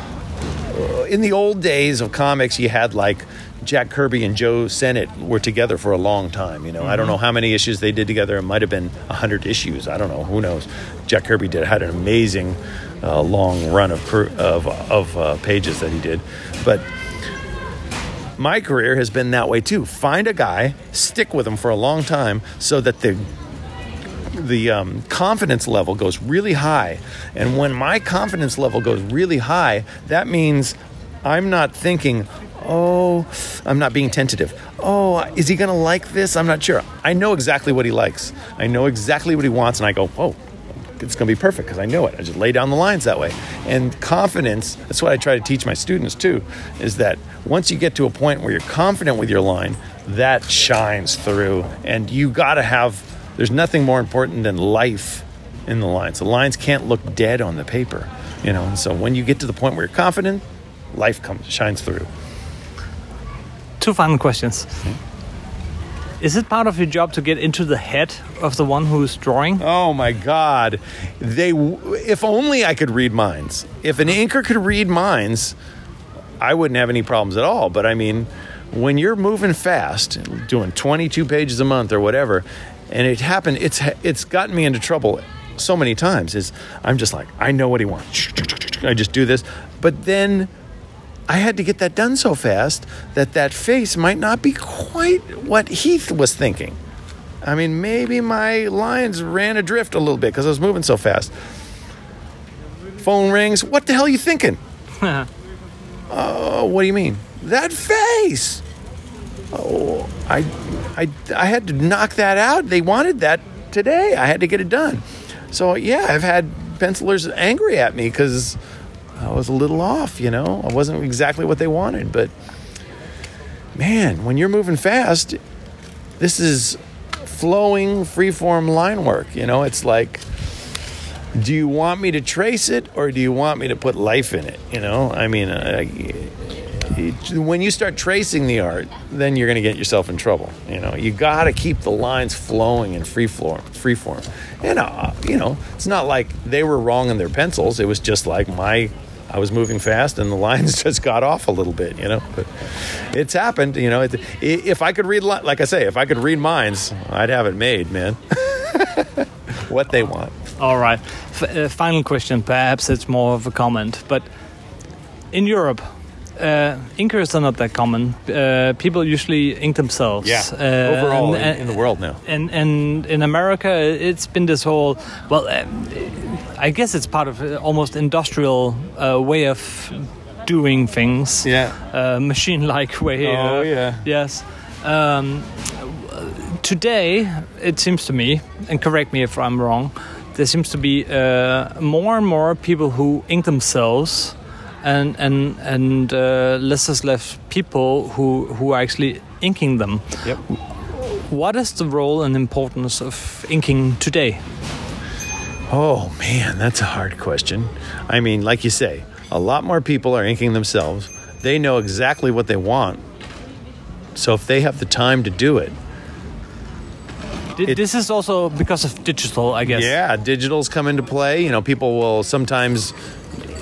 uh, in the old days of comics, you had like Jack Kirby and Joe Sennett were together for a long time. You know, I don't know how many issues they did together. It might have been hundred issues. I don't know. Who knows? Jack Kirby did had an amazing uh, long run of of of uh, pages that he did, but. My career has been that way too. Find a guy, stick with him for a long time, so that the the um, confidence level goes really high. And when my confidence level goes really high, that means I'm not thinking, oh, I'm not being tentative. Oh, is he going to like this? I'm not sure. I know exactly what he likes. I know exactly what he wants, and I go, whoa. It's going to be perfect because I know it. I just lay down the lines that way. And confidence, that's what I try to teach my students too, is that once you get to a point where you're confident with your line, that shines through. And you got to have there's nothing more important than life in the lines. The lines can't look dead on the paper, you know. And so when you get to the point where you're confident, life comes shines through. Two final questions. Is it part of your job to get into the head of the one who's drawing? Oh my God, they! If only I could read minds. If an inker could read minds, I wouldn't have any problems at all. But I mean, when you're moving fast, doing 22 pages a month or whatever, and it happened, it's it's gotten me into trouble so many times. Is I'm just like, I know what he wants. I just do this, but then I had to get that done so fast that that face might not be quite what Heath was thinking. I mean, maybe my lines ran adrift a little bit because I was moving so fast. Phone rings. What the hell are you thinking? Oh, what do you mean? That face. Oh, I, I, I had to knock that out. They wanted that today. I had to get it done. So yeah, I've had pencilers angry at me because I was a little off. You know, I wasn't exactly what they wanted. But man, when you're moving fast, this is flowing freeform line work. You know, it's like, do you want me to trace it or do you want me to put life in it? You know, I mean, uh, when you start tracing the art, then you're going to get yourself in trouble. You know, you got to keep the lines flowing in free form. Free form, and uh, you know, it's not like they were wrong in their pencils. It was just like my, I was moving fast and the lines just got off a little bit. You know, but it's happened. You know, if I could read, like I say, if I could read minds, I'd have it made, man. what they want. All right. F- uh, final question. Perhaps it's more of a comment, but in Europe, uh, inkers are not that common. Uh, people usually ink themselves. Yeah, uh, overall and, in, in, the world now. And and in America, it's been this whole. Well, uh, I guess it's part of almost industrial uh, way of doing things. Yeah. Uh, machine-like way. Oh yeah. Yes. Um, today, it seems to me, and correct me if I'm wrong, there seems to be more and more people who ink themselves and and and uh, less left people who who are actually inking them. Yep. What is the role and importance of inking today? Oh man, that's a hard question. I mean, like you say, a lot more people are inking themselves. They know exactly what they want. So if they have the time to do it, it, this is also because of digital, I guess. Yeah, digital's come into play. You know, people will sometimes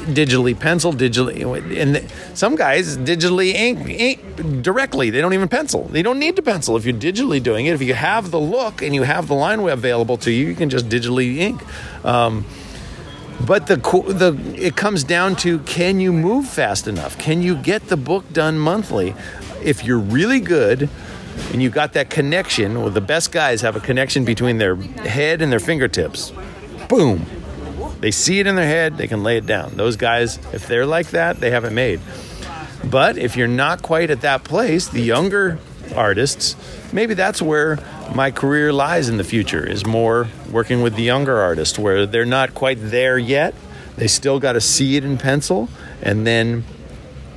digitally pencil, digitally, and some guys digitally ink, ink directly. They don't even pencil. They don't need to pencil if you're digitally doing it. If you have the look and you have the line available to you, you can just digitally ink. Um, but the the it comes down to can you move fast enough? Can you get the book done monthly? If you're really good and you got that connection, well, the best guys have a connection between their head and their fingertips. Boom, they see it in their head, they can lay it down. Those guys, if they're like that, they haven't made. But if you're not quite at that place, the younger artists, maybe that's where my career lies in the future is more working with the younger artists where they're not quite there yet. They still got to see it in pencil and then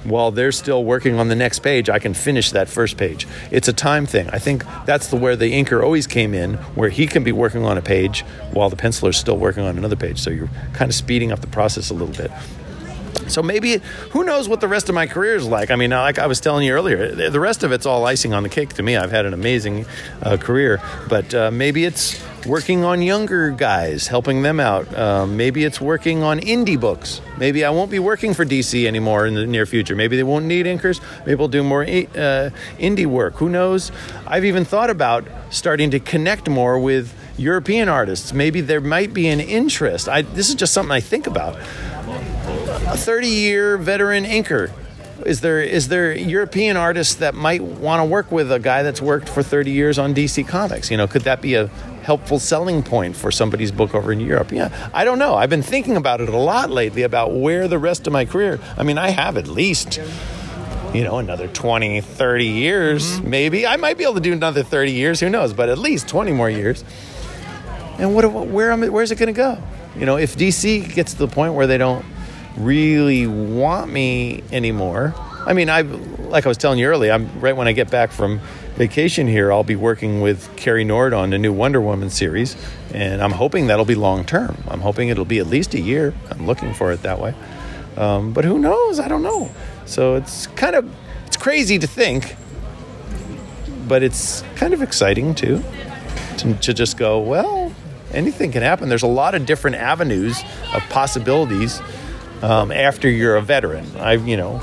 while they're still working on the next page, I can finish that first page. It's a time thing. I think that's the where the inker always came in, where he can be working on a page while the penciler is still working on another page. So you're kind of speeding up the process a little bit. So maybe who knows what the rest of my career is like? I mean, like I was telling you earlier, the rest of it's all icing on the cake to me. I've had an amazing uh, career, but uh, maybe it's working on younger guys, helping them out. Um, maybe it's working on indie books. Maybe I won't be working for DC anymore in the near future. Maybe they won't need inkers. Maybe we'll do more uh, indie work. Who knows? I've even thought about starting to connect more with European artists. Maybe there might be an interest. I, this is just something I think about a 30 year veteran inker? Is there is there European artists that might want to work with a guy that's worked for 30 years on DC Comics? You know, could that be a helpful selling point for somebody's book over in Europe? Yeah, I don't know. I've been thinking about it a lot lately about where the rest of my career. I mean, I have at least you know, another 20, 30 years, mm-hmm. maybe. I might be able to do another 30 years, who knows, but at least 20 more years. And what, where am, where's it going to go? You know, if DC gets to the point where they don't really want me anymore. I mean, I like I was telling you earlier. I'm right when I get back from vacation here. I'll be working with Carrie Nord on the new Wonder Woman series, and I'm hoping that'll be long term. I'm hoping it'll be at least a year. I'm looking for it that way. Um, but who knows? I don't know. So it's kind of it's crazy to think, but it's kind of exciting too to, to just go. Well, anything can happen. There's a lot of different avenues of possibilities um, after you're a veteran. I, you know,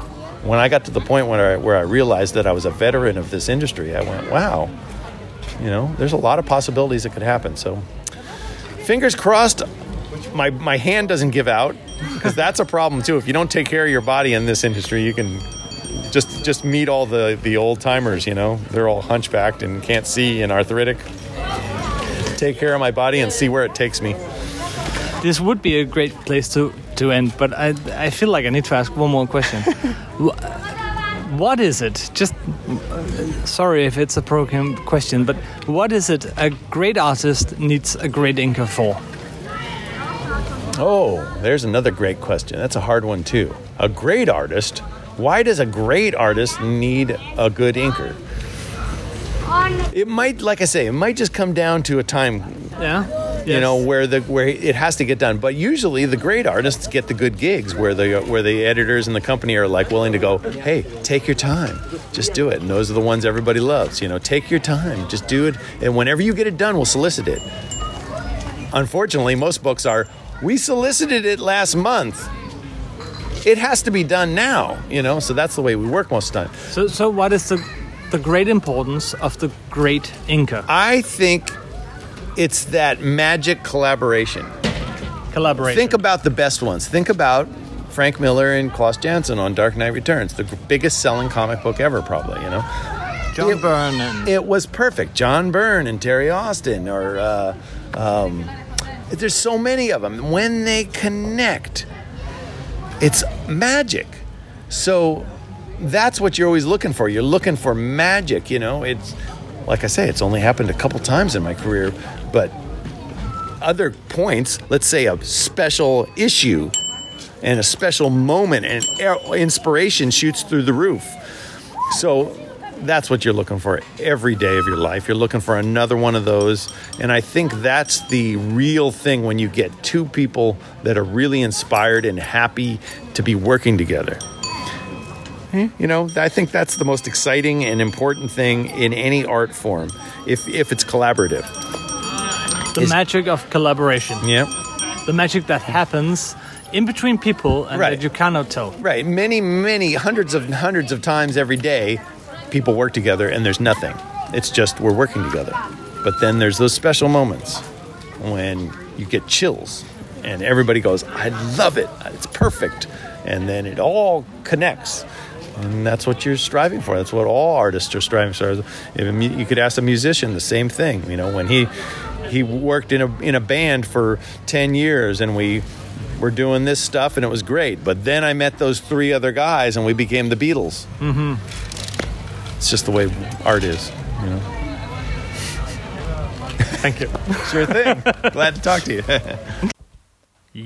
when I got to the point where I, where I realized that I was a veteran of this industry, I went, wow, you know, there's a lot of possibilities that could happen. So, fingers crossed, my, my hand doesn't give out because that's a problem too. If you don't take care of your body in this industry, you can just just meet all the the old timers. You know, they're all hunchbacked and can't see and arthritic. Take care of my body and see where it takes me. This would be a great place to to end, but I I feel like I need to ask one more question. what is it? Just sorry if it's a broken question, but what is it a great artist needs a great inker for? Oh, there's another great question. That's a hard one too. A great artist. Why does a great artist need a good inker? It might, like I say, it might just come down to a time Ja. You know where the where it has to get done. But usually the great artists get the good gigs where the where the editors and the company are like willing to go hey take your time. Just do it. And those are the ones everybody loves you know take your time. Just do it. And whenever you get it done we'll solicit it. Unfortunately most books are we solicited it last month. It has to be done now you know? So that's the way we work most of the time. So, so what is the the great importance of the great inker i think it's that magic collaboration collaboration? Think about the best ones. Think about Frank Miller and Klaus Janson on Dark Knight Returns, the biggest selling comic book ever, probably. You know, John it- Byrne and it was perfect. John Byrne and Terry Austin, or uh, um, there's so many of them. When they connect, it's magic. So that's what you're always looking for. You're looking for magic. You know, it's like I say, it's only happened a couple times in my career, but other points, let's say a special issue and a special moment and inspiration shoots through the roof. So that's what you're looking for every day of your life. You're looking for another one of those. And I think that's the real thing when you get two people that are really inspired and happy to be working together. Hmm? You know, I think that's the most exciting and important thing in any art form if, if it's collaborative. The is- magic of collaboration. Yeah. The magic that happens in between people and Right. that you cannot tell. Right. Many, many hundreds of hundreds of times every day, people work together and there's nothing. It's just we're working together. But then there's those special moments when you get chills and everybody goes, I love it. It's perfect. And then it all connects. And that's what you're striving for. That's what all artists are striving for. You could ask a musician the same thing. You know, when he he worked in a in a band for ten years, and we were doing this stuff, and it was great. But then I met those three other guys, and we became the Beatles. Mm-hmm. It's just the way art is. You know. Thank you. Sure thing. Glad to talk to you.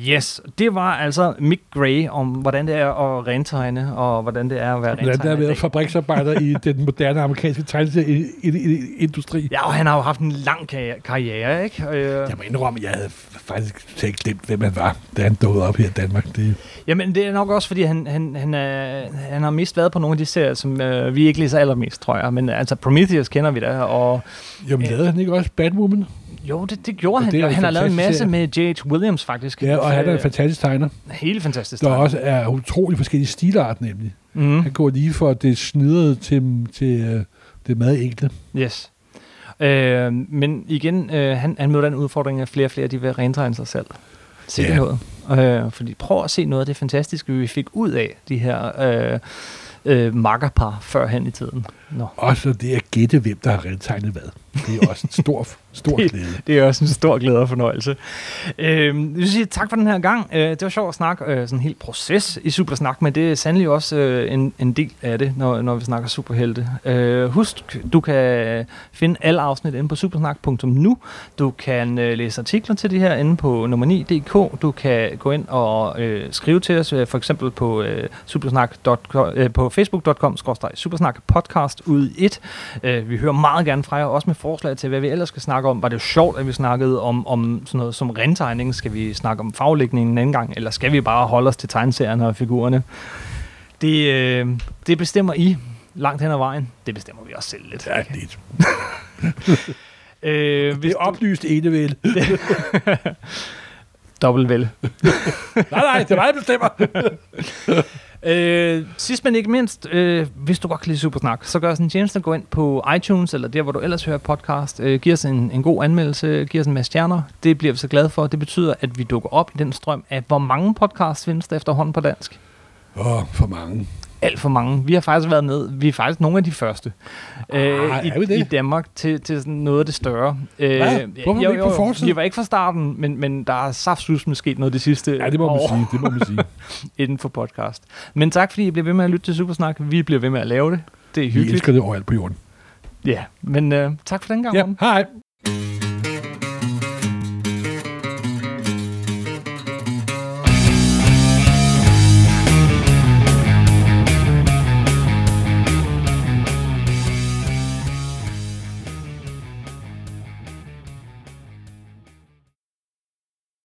Yes, det var altså Mick Gray om, hvordan det er at rentegne, og hvordan det er at være Hvordan rentegner. har i været dag. fabriksarbejder i den moderne amerikanske tegneserieindustri. Ja, og han har jo haft en lang karriere, karriere ikke? Øh, Jeg må indrømme, at jeg havde faktisk slet glemt, hvem han var, da han dukkede op her i Danmark. Det, Jamen, det er nok også, fordi han, han, han, er, han har mest været på nogle af de serier, som øh, vi ikke læser allermest, tror jeg. Men altså, Prometheus kender vi da, og jamen, lavede han ikke også Batwoman? Jo, det, det gjorde Og han. det Og han har lavet en masse med J.H. Williams, faktisk. Ja, og han er en Øh, fantastisk tegner, Helt fantastisk. der også er utrolig forskellige stilart, nemlig. Mm. Han går lige fra det snidrede til, til øh, det meget enkle. Yes. Øh, men igen, øh, han, han møder den udfordring, at flere og flere de vil rentegne sig selv. Sikkert Ja. noget. Øh, fordi prøv at se noget af det fantastiske, vi fik ud af de her øh, øh, makkerpar førhen i tiden. Nå. Også det at gætte, hvem der har rentegnet hvad. Det er også en stor, stor Det- glæde. Det er også en stor glæde og fornøjelse. Øh, jeg vil sige tak for den her gang. Øh, det var sjovt at snakke øh, sådan en hel proces i Supersnak, men det er sandelig også øh, en, en del af det, når, når vi snakker superhelte. Øh, husk, du kan finde alle afsnit inde på supersnak.nu. Du kan øh, læse artikler til det her inde på nummer 9.dk. Du kan gå ind og øh, skrive til os, øh, for eksempel på, øh, supersnak.com, øh, på facebook.com supersnak podcast ud i et. Øh, vi hører meget gerne fra jer, også med forslag til, hvad vi ellers skal snakke om. Var det jo sjovt, at vi snakkede om, om sådan noget som rentegning? Skal vi snakke om faglægningen en anden gang? Eller skal vi bare holde os til tegneserierne og figurerne? Det, øh, det bestemmer I langt hen ad vejen. Det bestemmer vi også selv lidt. Ja, lidt. Øh, Det er oplyst enevæld. dobbelt vel. nej, nej, det er mig, der bestemmer. Øh, sidst men ikke mindst, øh, hvis du godt kan lide Supersnak, så gør os en tjeneste at gå ind på iTunes, eller der, hvor du ellers hører podcast. Øh, giv os en, en god anmeldelse, giv os en masse stjerner. Det bliver vi så glade for. Det betyder, at vi dukker op i den strøm af, hvor mange podcasts findes der efterhånden på dansk? Åh, oh, for mange. Alt for mange. Vi har faktisk været med. Vi er faktisk nogle af de første øh, Ah, vi i, i Danmark til, til sådan noget af det større. Øh, Hvad? Hvorfor er vi ikke på forsiden? Vi var ikke fra starten, men, men der er saftsus sket noget det sidste Ja, det må man år sige. Det må man sige. inden for podcast. Men tak, fordi I bliver ved med at lytte til Supersnak. Vi bliver ved med at lave det. Det er Vi hyggeligt. elsker det overalt på jorden. Ja, men øh, tak for den gang. Ja, hej.